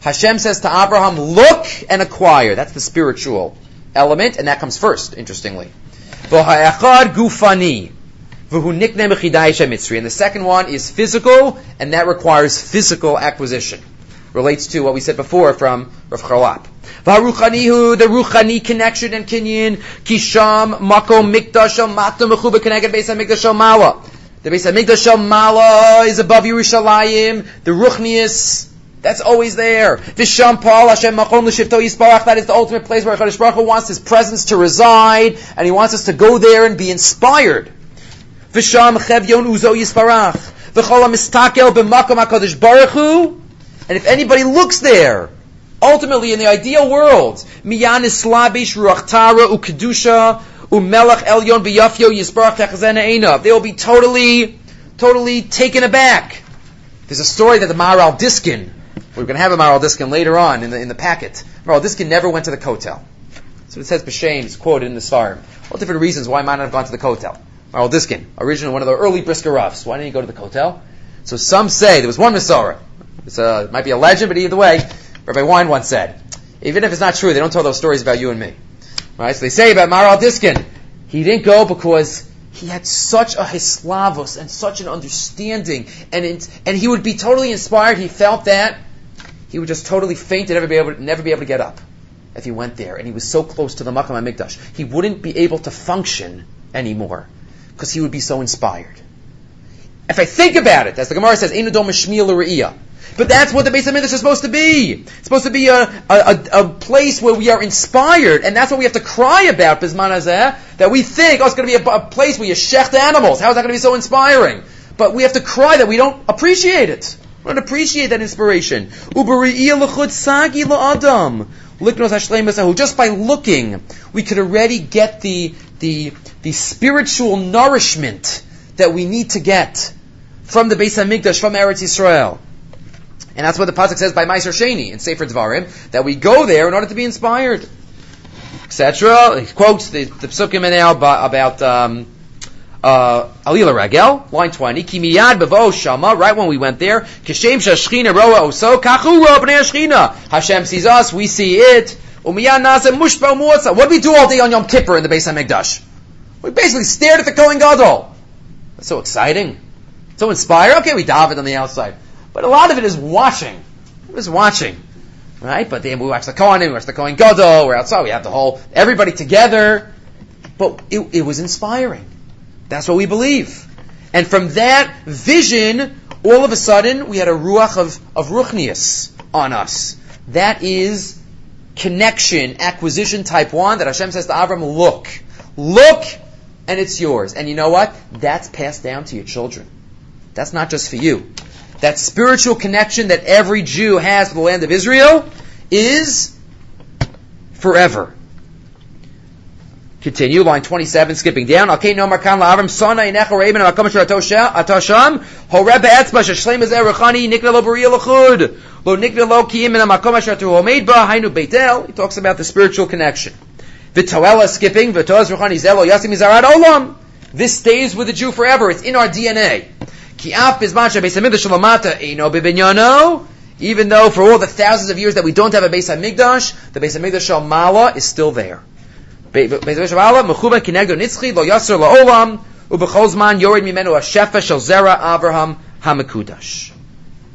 Hashem says to Abraham, look and acquire. That's the spiritual element, and that comes first, interestingly. gufani. And the second one is physical, and that requires physical acquisition. Relates to what we said before from Rav Charlap. Varuchanihu, the Ruchani connection and kinyan, Kisham, Makom, Mikdash, Matam, Mechuba, Keneged, Beis HaMikdash, Mala. The Beis Hamikdash Mala is above Yerushalayim. The Ruchnius, that's always there. Visham Paul Hashem Machon L'Shivto Yisparach, that is the ultimate place where HaKadosh Baruch Hu wants His presence to reside, and He wants us to go there and be inspired. Visham Chevyon Uzo Yisparach. V'chol HaMistakel B'makom HaKadosh Baruch Hu, and if anybody looks there, ultimately in the ideal world, Miyan Islabish Ruach Tara Ukedusha Umelach Elyon biyafyo yisbarach techazena einav. They will be totally, totally taken aback. There's a story that the Maharil Diskin, we're going to have a Maharil Diskin later on in the, in the packet. Maharil Diskin never went to the Kotel. So it says B'Shem, it's quoted in the Svarim. All different reasons why he might not have gone to the Kotel. Maharil Diskin, originally one of the early Brisker Roughs. Why didn't he go to the Kotel? So some say there was one Masorah. It's a, it might be a legend, but either way, Rabbi Wein once said, even if it's not true, they don't tell those stories about you and me. Right? So they say about Maharil Diskin, he didn't go because he had such a hislavos and such an understanding, and it, and he would be totally inspired. He felt that he would just totally faint and never be able to, never be able to get up if he went there. And he was so close to the Makam Mikdash, he wouldn't be able to function anymore because he would be so inspired. If I think about it, as the Gemara says, "Einadom Shmiel but that's what the Beis Hamikdash is supposed to be. It's supposed to be a, a, a, place where we are inspired, and that's what we have to cry about, Bisman Hazeh, that we think, oh, it's going to be a, a place where you shecht animals. How is that going to be so inspiring? But we have to cry that we don't appreciate it. We don't appreciate that inspiration. Just by looking, we could already get the, the, the spiritual nourishment that we need to get from the Beis Hamikdash, from Eretz Yisrael. And that's what the pasuk says by Meiser Sheni in Sefer Dvarim that we go there in order to be inspired, etc. He quotes the, the psukim now about, um, uh, Alila Ragel, line 20, Kimiyad Bevo Shama, right when we went there, Kishem Shashchina Roa Oso, Kachu Roa Hashem sees us, we see it. What do we do all day on Yom Kippur in the Beis HaMikdash? We basically stared at the Kohen Gadol. That's so exciting. So inspiring. Okay, we daven on the outside. But a lot of it is watching. It was watching. Right? But then we watch the Kohen, we watch the Kohen Gadol, we're outside, we have the whole, everybody together. But it, it was inspiring. That's what we believe. And from that vision, all of a sudden, we had a ruach of, of ruchnius on us. That is connection, acquisition type one that Hashem says to Avram, look, look, and it's yours. And you know what? That's passed down to your children. That's not just for you. That spiritual connection that every Jew has to the land of Israel is forever. Continue, line 27, skipping down. Okay, no sona inecha asher atasham lo b'riya l'chud lo lo min ha'makom asher ba hainu beitel. He talks about the spiritual connection. V'toela skipping, rechani zelo yasim olam. This stays with the Jew forever. It's in our DNA. Ki af bizman ha'mikdash eino eh, bibinyano. Even though for all the thousands of years that we don't have a Beis HaMikdash, the Beis HaMikdash Shal Mala is still there.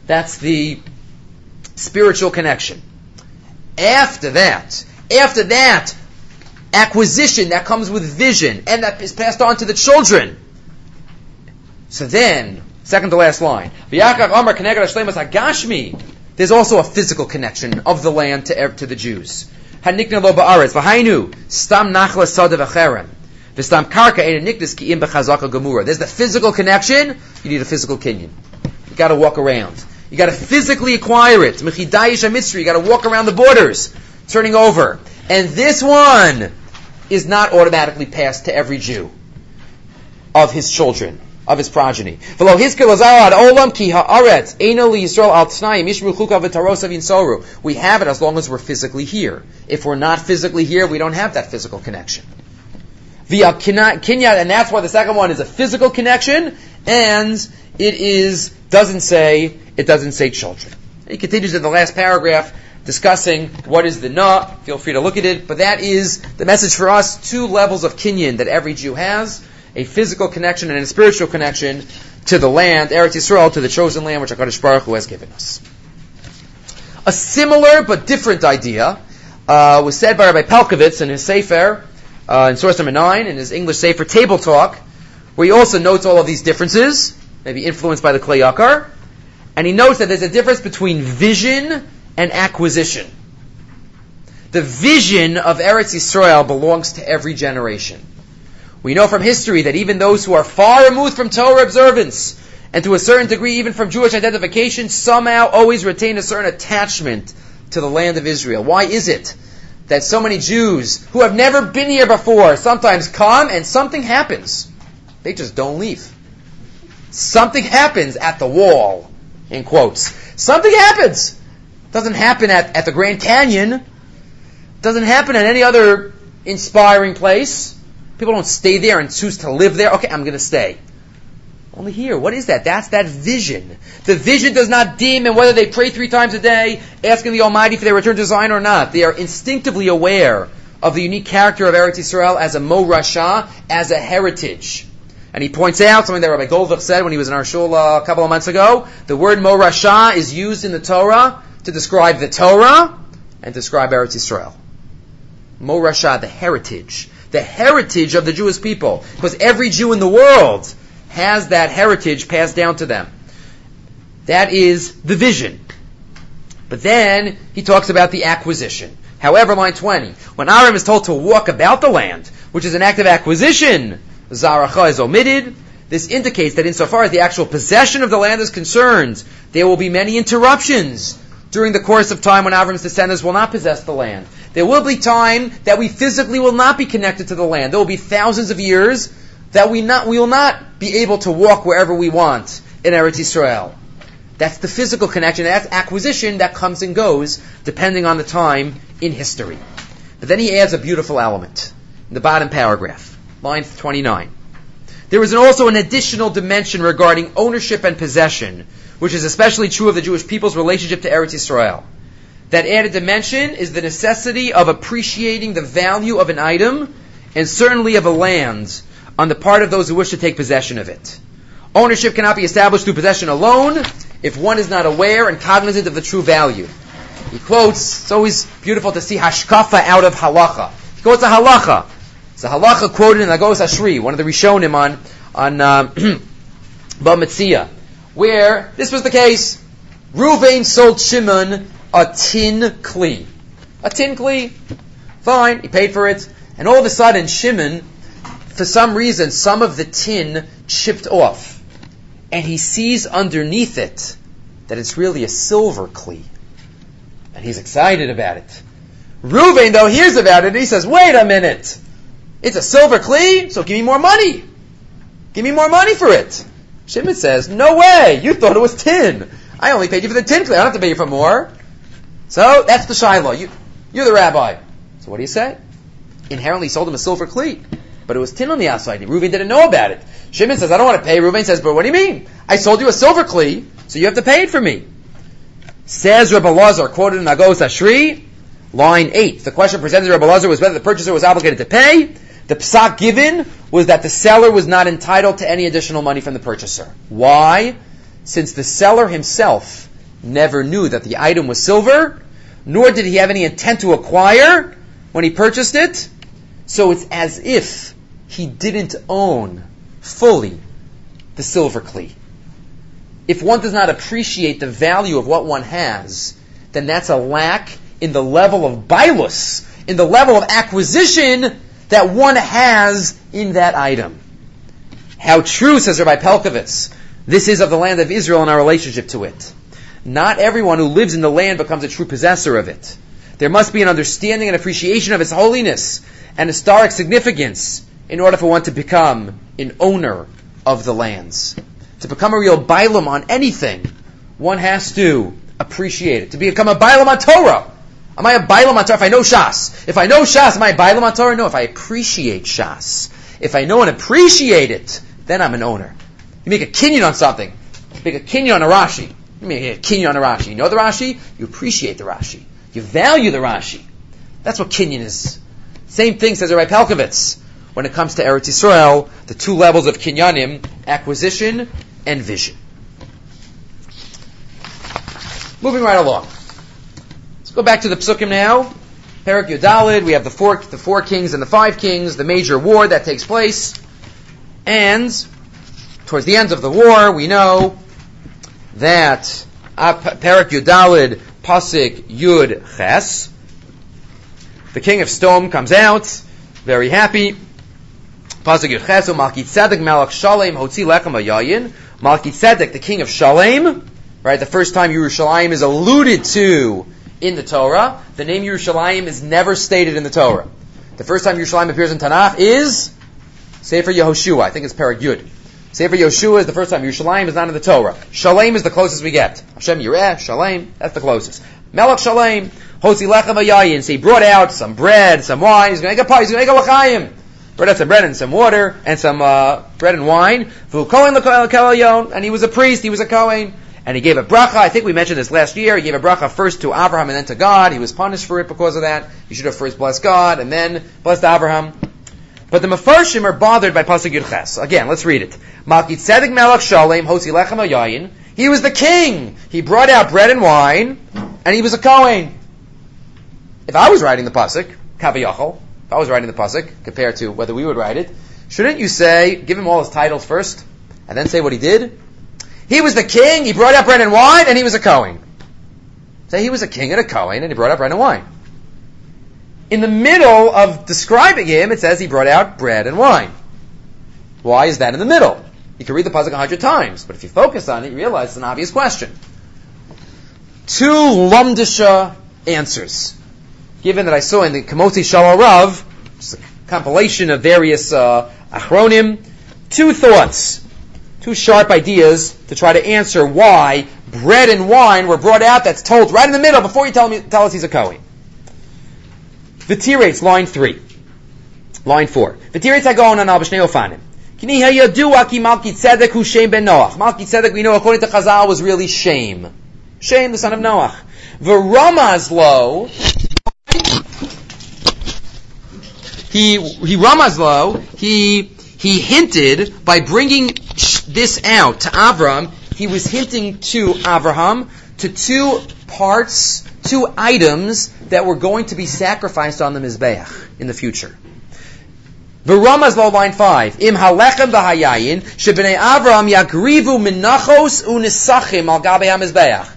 That's the spiritual connection. After that, after that acquisition that comes with vision and that is passed on to the children. So then, second to last line, there's also a physical connection of the land to, to the Jews. Hanikna lo stam nachla. There's the physical connection. You need a physical kinyan. You gotta walk around. You gotta physically acquire it. You gotta walk around the borders, turning over. And this one is not automatically passed to every Jew of his children of his progeny. We have it as long as we're physically here. If we're not physically here, we don't have that physical connection. And that's why the second one is a physical connection, and it is doesn't say it doesn't say children. He continues in the last paragraph discussing what is the na. Feel free to look at it, but that is the message for us: two levels of kinyan that every Jew has a physical connection and a spiritual connection to the land, Eretz Yisrael, to the chosen land which HaKadosh Baruch Hu has given us. A similar but different idea uh, was said by Rabbi Pelcovitz in his Sefer, uh, in source number 9, in his English Sefer Table Talk, where he also notes all of these differences, maybe influenced by the Kli Yakar, and he notes that there's a difference between vision and acquisition. The vision of Eretz Yisrael belongs to every generation. We know from history that even those who are far removed from Torah observance, and to a certain degree even from Jewish identification, somehow always retain a certain attachment to the land of Israel. Why is it that so many Jews who have never been here before sometimes come and something happens? They just don't leave. Something happens at the wall, in quotes. Something happens. Doesn't happen at, at the Grand Canyon. Doesn't happen at any other inspiring place. People don't stay there and choose to live there. Okay, I'm going to stay. Only here. What is that? That's that vision. The vision does not dim and whether they pray three times a day, asking the Almighty for their return to Zion or not. They are instinctively aware of the unique character of Eretz Yisrael as a Morasha, as a heritage. And he points out something that Rabbi Goldvich said when he was in our shul a couple of months ago. The word Morasha is used in the Torah to describe the Torah and describe Eretz Yisrael. Morasha, the heritage the heritage of the Jewish people. Because every Jew in the world has that heritage passed down to them. That is the vision. But then he talks about the acquisition. However, line 20, when Avram is told to walk about the land, which is an act of acquisition, Zaracha is omitted. This indicates that insofar as the actual possession of the land is concerned, there will be many interruptions during the course of time when Avram's descendants will not possess the land. There will be time that we physically will not be connected to the land. There will be thousands of years that we not we will not be able to walk wherever we want in Eretz Yisrael. That's the physical connection. That's acquisition that comes and goes depending on the time in history. But then he adds a beautiful element in the bottom paragraph, line 29. There is also an additional dimension regarding ownership and possession, which is especially true of the Jewish people's relationship to Eretz Yisrael. That added dimension is the necessity of appreciating the value of an item and certainly of a land on the part of those who wish to take possession of it. Ownership cannot be established through possession alone if one is not aware and cognizant of the true value. He quotes, it's always beautiful to see hashkafa out of halacha. He quotes a halacha. It's a halacha quoted in Hagahos Asheri, one of the Rishonim on, on (clears throat) um, Bava Metzia, where this was the case. Ruvain sold Shimon a tin kli. A tin kli. Fine, he paid for it. And all of a sudden, Shimon, for some reason, some of the tin chipped off. And he sees underneath it that it's really a silver kli. And he's excited about it. Reuven, though, hears about it and he says, wait a minute. It's a silver kli, so give me more money. Give me more money for it. Shimon says, no way. You thought it was tin. I only paid you for the tin kli. I don't have to pay you for more. So that's the Shiloh. You, you're the rabbi. So what do you say? Inherently sold him a silver cleat, But it was tin on the outside. Reuven didn't know about it. Shimon says, I don't want to pay. Reuven says, but what do you mean? I sold you a silver cleat, so you have to pay it for me. Says Rabbi Lazar, quoted in Hagahos Asheri, line 8. The question presented to Rabbi Lazar was whether the purchaser was obligated to pay. The psak given was that the seller was not entitled to any additional money from the purchaser. Why? Since the seller himself never knew that the item was silver, nor did he have any intent to acquire when he purchased it. So it's as if he didn't own fully the silver kli if one does not appreciate the value of what one has, then that's a lack in the level of bilus, in the level of acquisition that one has in that item. How true, says Rabbi Pelcovitz, this is of the land of Israel and our relationship to it. Not everyone who lives in the land becomes a true possessor of it. There must be an understanding and appreciation of its holiness and historic significance in order for one to become an owner of the lands to become a real Bailam on anything, one has to appreciate it. To become a Bailam on Torah. Am I a Bailam if I know Shas? If I know Shas, am I a Bailam? No, if I appreciate Shas. If I know and appreciate it, then I'm an owner. You make a kinyan on something. You make a kinyan on a Rashi. You make a kinyan on a Rashi. You know the Rashi? You appreciate the Rashi. You value the Rashi. That's what kinyan is. Same thing says Rabbi Pelcovitz. When it comes to Eretz Yisrael, the two levels of kinyanim, acquisition and vision. Moving right along. Go back to the psukim now. Perak Yudalid, we have the four, the four kings and the five kings, the major war that takes place. And towards the end of the war, we know that uh, Perak Yudalid, Pasik Yud Ches, the king of Stone comes out, very happy. Pasik Yud Ches, Malki Tzedek Malach Shalem Hotzi Lechem Ayayin, Malki Tzedek, the king of Shalem, right? The first time Yerushalayim is alluded to in the Torah. The name Yerushalayim is never stated in the Torah. The first time Yerushalayim appears in Tanakh is Sefer Yehoshua. I think it's Parag Yud. Sefer Yehoshua is the first time. Yerushalayim is not in the Torah. Shalem is the closest we get. Hashem Yireh, Shalem, that's the closest. Melech Shalem, Hosi Lechem Ayayin. So he brought out some bread, some wine. He's going to make a pie. He's going to make a l'chaim brought out some bread and some water and some uh, bread and wine. And he was a priest, he was a Kohen. And he gave a bracha. I think we mentioned this last year. He gave a bracha first to Abraham and then to God. He was punished for it because of that. He should have first blessed God and then blessed Abraham. But the Mefarshim are bothered by Pasuk Yud Again, let's read it. Shalem. He was the king. He brought out bread and wine, and he was a Kohen. If I was writing the Pasuk, Kaviyachol, if I was writing the pasuk compared to whether we would write it, shouldn't you say give him all his titles first and then say what he did? He was the king. He brought out bread and wine, and he was a Kohen. Say he was a king and a Kohen, and he brought out bread and wine. In the middle of describing him, it says he brought out bread and wine. Why is that in the middle? You can read the pasuk a hundred times, but if you focus on it, you realize it's an obvious question. Two lumdisha answers given that I saw in the K'motzei Shalal Rav, compilation of various uh, achronim, two thoughts, two sharp ideas to try to answer why bread and wine were brought out. That's told right in the middle before you tell me tell us he's a Kohen. The V'tirates, line three, line four. V'tirates I go on al b'shnei ofanim. Kiniha Yadua ki Malki Tzedek hu Shem ben Noach. Malki Tzedek, we know, according to Chazal, was really Shem. Shem, the son of Noach. V'ramaz lo, he, he ramaz lo, he, he hinted by bringing this out to Avram, he was hinting to Abraham to two parts, two items that were going to be sacrificed on the Mizbeach in the future. V'ramaz lo line five. Im halechem v'hayayin shebnei Avram yagrivu minachos unisachim al gabei hamizbeach.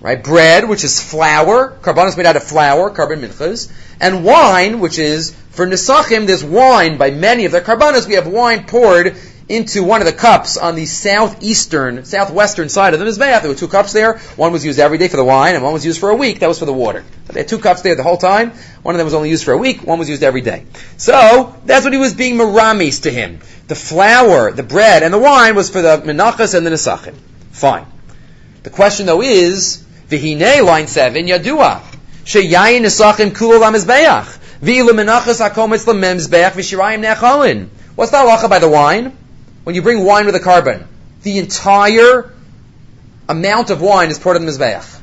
Right, bread, which is flour, is made out of flour, carbon minchas, and wine, which is for nisachim. There's wine by many of the carbonas. We have wine poured into one of the cups on the southeastern, southwestern side of the Mizbeach. There were two cups there. One was used every day for the wine, and one was used for a week. That was for the water. But they had two cups there the whole time. One of them was only used for a week. One was used every day. So, that's what he was being maramis to him. The flour, the bread, and the wine was for the menachas and the nesachim. Fine. The question though is, v'hine, line 7, yadua. Sheyayin nesachim kul lamizbeach. V'ilu menachas hakometz lamemzbeach v'shirayim nechalin. What's the halacha by the wine? When you bring wine with a carbon, the entire amount of wine is poured on the Mizbeach.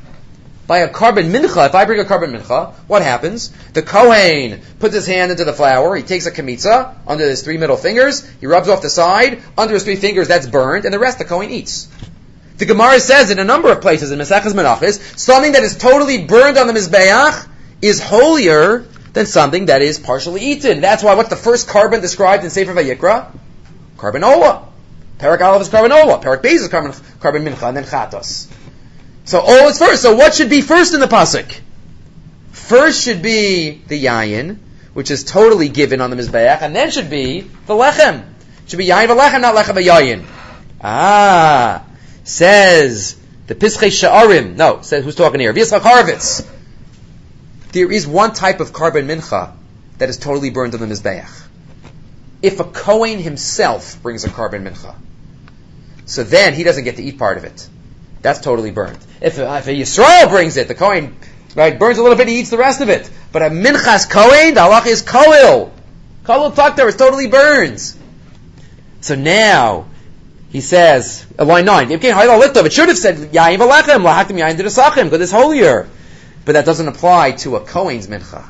By a carbon mincha, if I bring a carbon mincha, what happens? The Kohen puts his hand into the flour, he takes a kamitza under his three middle fingers, he rubs off the side, under his three fingers that's burned, and the rest the Kohen eats. The Gemara says in a number of places in Maseches Menachos, something that is totally burned on the Mizbeach is holier than something that is partially eaten. That's why what's the first carbon described in Sefer Vayikra? Carbanola. Perak Aleph is Carbanola. Perak Beis is carbon, carbon mincha, and then chatos. So all is first. So what should be first in the pasuk? First should be the yayin, which is totally given on the mizbeach, and then should be the lechem. It should be yayin v'lechem, not lechem v'yayin. Ah, says the Pischei Sha'arim. No, says who's talking here? Yitzchak Harvitz. There is one type of carbon mincha that is totally burned on the mizbeach if a Kohen himself brings a carbon mincha. So then he doesn't get to eat part of it. That's totally burned. If a, if a Yisrael brings it, the Kohen right, burns a little bit, he eats the rest of it. But a minchas Kohen, the halach is koil. Koil taktar, it totally burns. So now, he says, uh, line 9, it should have said, Yaim Alachem, Lahaktim Yaim because it's holier. But that doesn't apply to a Kohen's mincha.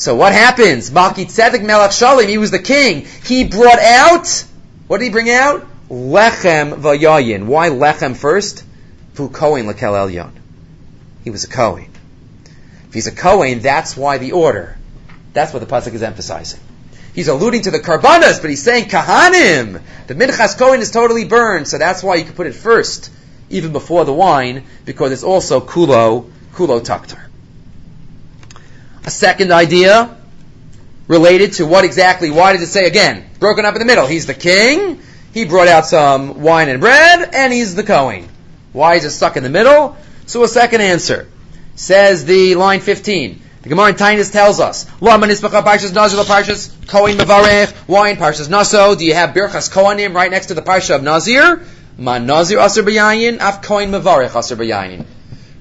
So what happens? Malki Tzedek Melech Shalim, he was the king. He brought out, what did he bring out? Lechem Vayayin. Why Lechem first? Fu Kohen Lekel Elyon. He was a Kohen. If he's a Kohen, that's why the order. That's what the Pasuk is emphasizing. He's alluding to the Karbanas, but he's saying Kahanim. The Minchas Kohen is totally burned, so that's why you can put it first, even before the wine, because it's also Kulo, Kulo Taktar. A second idea related to what exactly, why does it say again? Broken up in the middle. He's the king, he brought out some wine and bread, and he's the Kohen. Why is it stuck in the middle? So a second answer. Says the line 15. The Gemara in Taanis tells us, Lama nispacha parshas nazir wine parshas naso. Do you have birchas kohanim right next to the parsha of nazir? Ma nazir aser af kohen mevarech aser.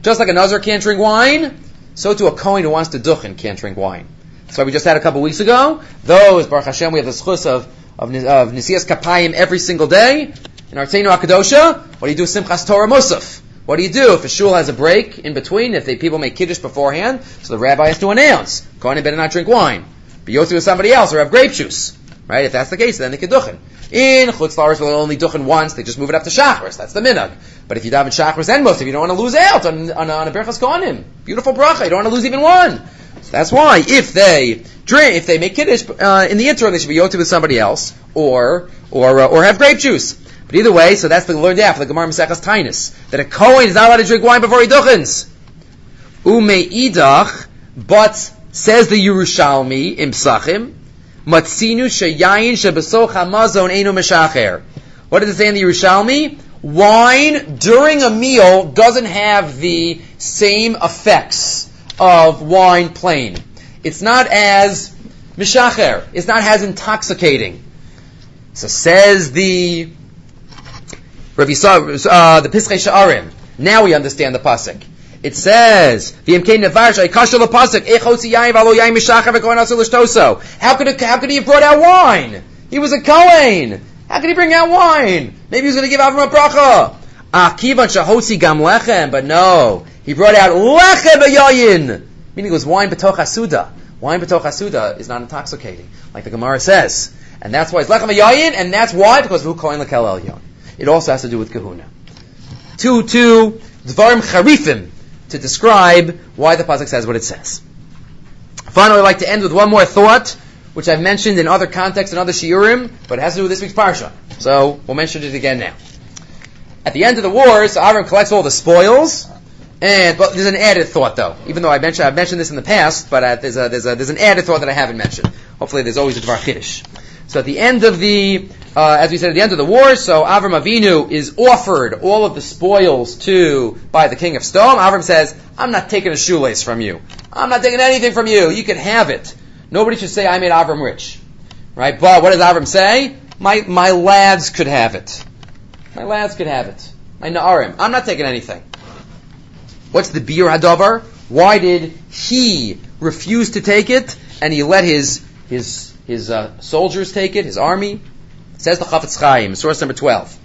Just like a nazir can't drink wine, so to a Kohen who wants to duchen can't drink wine. That's why we just had a couple weeks ago. Those, Baruch Hashem, we have the schus of, of, of Nisias Kapayim every single day. In our Artenu Akadosha, what do you do Simchas Torah Musaf? What do you do if a shul has a break in between, if the people make kiddush beforehand? So the rabbi has to announce, Kohen better not drink wine. Be yosu with somebody else or have grape juice. Right? If that's the case, then they can duchen. In Chutz Laretz, will only duchen once, they just move it up to Shachris. That's the minhag. But if you daven Shachris and most, if you don't want to lose out on, on, on a Berchas Kohanim, beautiful bracha, you don't want to lose even one. So that's why, if they drink, if they make Kiddush, uh, in the interim, they should be yoti with somebody else, or, or, uh, or have grape juice. But either way, so that's the learned for the Gemara Maseches Taanis, that a Kohen is not allowed to drink wine before he duchens. Ume idach, but says the Yerushalmi, Imsachim, Hamazon enu meshacher. What does it say in the Yerushalmi? Wine during a meal doesn't have the same effects of wine plain. It's not as mishacher. It's not as intoxicating. So says the Rabbi uh, the Pischei Sha'arim. Now we understand the pasuk. It says, How could, it, how could he have brought out wine? He was a Kohen. How could he bring out wine? Maybe he was going to give Avram a bracha. Ah, Akivan shahosi gam lechem, but no. He brought out lechem yayin, meaning it was wine betoch asuda. Wine betoch asuda is not intoxicating, like the Gemara says. And that's why it's lechem yayin, and that's why, because who koin lekel elyon. It also has to do with kahuna. Two, two, dvarim charifim, to describe why the pasuk says what it says. Finally, I'd like to end with one more thought, which I've mentioned in other contexts and other shiurim, but it has to do with this week's parsha. So we'll mention it again now. At the end of the wars, Avram collects all the spoils, and but there's an added thought though. Even though I mentioned I've mentioned this in the past, but uh, there's a there's a there's an added thought that I haven't mentioned. Hopefully, there's always a dvar chiddush. So at the end of the uh, as we said at the end of the war, so Avram Avinu is offered all of the spoils to by the king of Sodom. Avram says, "I'm not taking a shoelace from you. I'm not taking anything from you. You can have it. Nobody should say I made Avram rich, right? But what does Avram say? My my lads could have it. My lads could have it. My na'arim. I'm not taking anything. What's the bir hadavar? Why did he refuse to take it and he let his his his uh, soldiers take it, his army? Says the Chafetz Chaim, source number 12.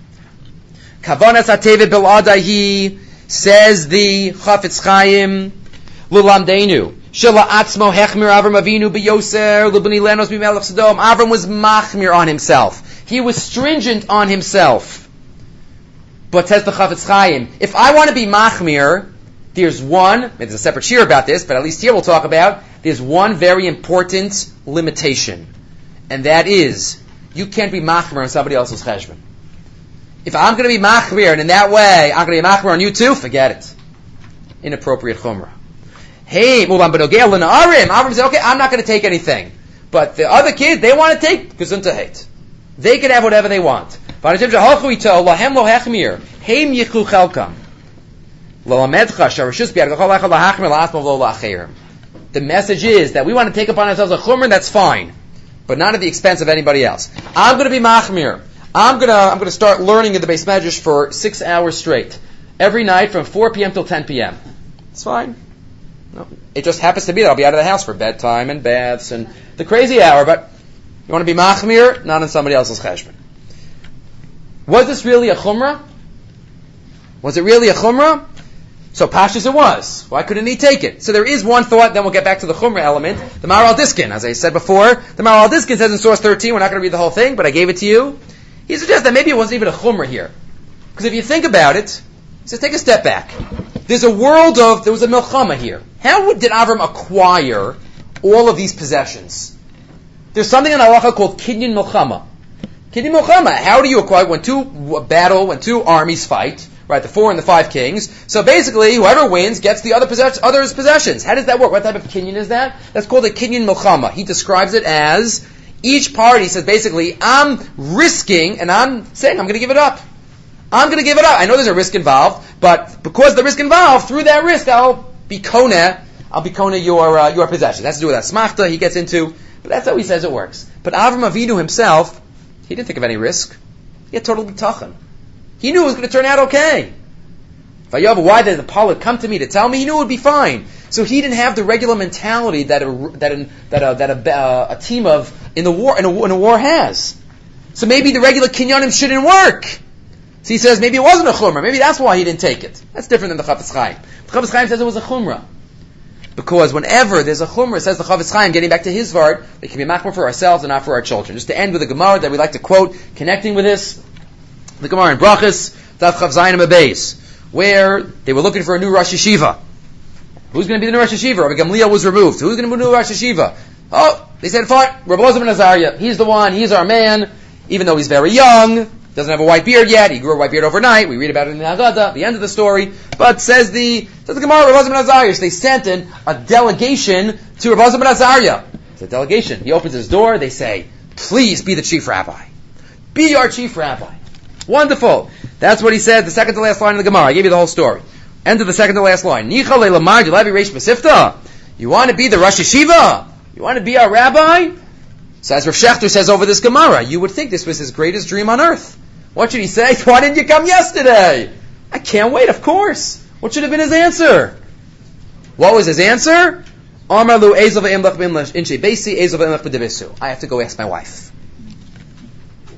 Kavanas HaTevet Biladahi, says the Chafetz Chaim, Lulamdeinu, Shela Atzmo Hechmir Avram Avinu Lubani Lenos Bimelech Sodom. Avram was machmir on himself. He was stringent on himself. But says the Chafetz Chaim, if I want to be machmir, there's one, there's a separate cheer about this, but at least here we'll talk about, there's one very important limitation. And that is, you can't be machmir on somebody else's cheshbon. If I'm going to be machmir, and in that way I'm going to be machmir on you too, forget it. Inappropriate chumrah. Hey, Mulan Benogel Arim. Avram said, okay, I'm not going to take anything. But the other kids, they want to take gesundheit. hate. They can have whatever they want. The message is that we want to take upon ourselves a chumrah, that's fine but not at the expense of anybody else. I'm going to be machmir. I'm going to I'm going to start learning in the base medrash for six hours straight, every night from 4 p.m. till 10 p.m. It's fine. No, it just happens to be that I'll be out of the house for bedtime and baths and the crazy hour. But you want to be machmir, not on somebody else's cheshbon. Was this really a chumrah? Was it really a chumrah? So Pashas it was. Why couldn't he take it? So there is one thought, then we'll get back to the Chumrah element. The Maharil Diskin, as I said before, the Maharil Diskin says in source 13, we're not going to read the whole thing, but I gave it to you. He suggests that maybe it wasn't even a Chumrah here. Because if you think about it, he says take a step back. There's a world of, there was a Milchama here. How did Avram acquire all of these possessions? There's something in halacha called Kinyan Milchama. Kinyan Milchama, how do you acquire, when two battle, when two armies fight, right? The four and the five kings. So basically, whoever wins gets the other possess- others' possessions. How does that work? What type of kinyan is that? That's called a kinyan milchama. He describes it as each party says basically, I'm risking and I'm saying I'm going to give it up. I'm going to give it up. I know there's a risk involved, but because the risk involved, through that risk, I'll be kona. I'll be kona your uh, your possession. That's to do with that smachta. He gets into, but that's how he says it works. But Avram Avinu himself, he didn't think of any risk. He had total bitachon. He knew it was going to turn out okay. Vayav, why did the pilot come to me to tell me? He knew it would be fine. So he didn't have the regular mentality that a, that a, that a, that a, uh, a team of in the war in a, in a war has. So maybe the regular kinyanim shouldn't work. So he says maybe it wasn't a chumrah. Maybe that's why he didn't take it. That's different than the Chafetz Chaim. The Chafetz Chaim says it was a chumrah. Because whenever there's a chumrah, says the Chafetz Chaim, getting back to his vart, it can be machmir for ourselves and not for our children. Just to end with a Gemara that we like to quote, connecting with this, the Gemara in Brachas, Daf Chav Zayin Beis, where they were looking for a new Rosh Yeshiva. Who's going to be the new Rosh Yeshiva? Rabbi Gamliel was removed. Who's going to be the new Rosh Yeshiva? Oh, they said, fine, Rabbi Elazar ben Azariah. He's the one. He's our man. Even though he's very young, doesn't have a white beard yet. He grew a white beard overnight. We read about it in the Haggadah, the end of the story. But says the says the Gemara, Rabbi Elazar ben Azariah. So they sent in a delegation to Rabbi Elazar ben Azariah. It's a delegation. He opens his door. They say, please be the chief rabbi. Be our chief rabbi. Wonderful. That's what he said, the second to last line of the Gemara. I gave you the whole story. End of the second to last line. You want to be the Rosh Yeshiva? You want to be our rabbi? So as Rav Schachter says over this Gemara, you would think this was his greatest dream on earth. What should he say? (laughs) Why didn't you come yesterday? I can't wait, of course. What should have been his answer? What was his answer? I have to go ask my wife.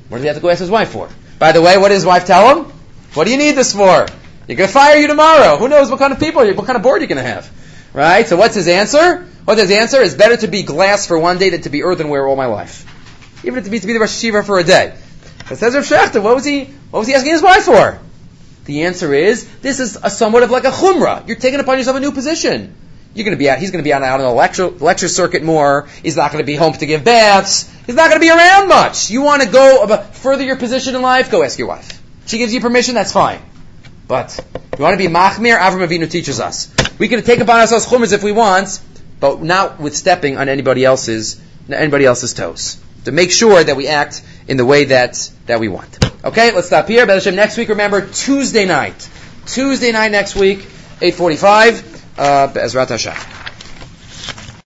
What does he have to go ask his wife for? By the way, what did his wife tell him? What do you need this for? You're going to fire you tomorrow. Who knows what kind of people, what kind of board you're going to have. Right? So what's his answer? What his answer is better to be glass for one day than to be earthenware all my life. Even if it means to be the Rosh Yeshiva for a day. It says Rav Schachter, what was he, what was he asking his wife for? The answer is, this is a somewhat of like a chumrah. You're taking upon yourself a new position. You're going to be out, he's going to be out, out on the lecture, lecture circuit more. He's not going to be home to give baths. He's not going to be around much. You want to go about, further your position in life? Go ask your wife. She gives you permission, that's fine. But you want to be machmir, Avram Avinu teaches us. We can take upon ourselves chumras if we want, but not with stepping on anybody else's, anybody else's toes. To make sure that we act in the way that, that we want. Okay, let's stop here. Next week, remember, Tuesday night. Tuesday night next week, 845, uh, Bezrat Hashem.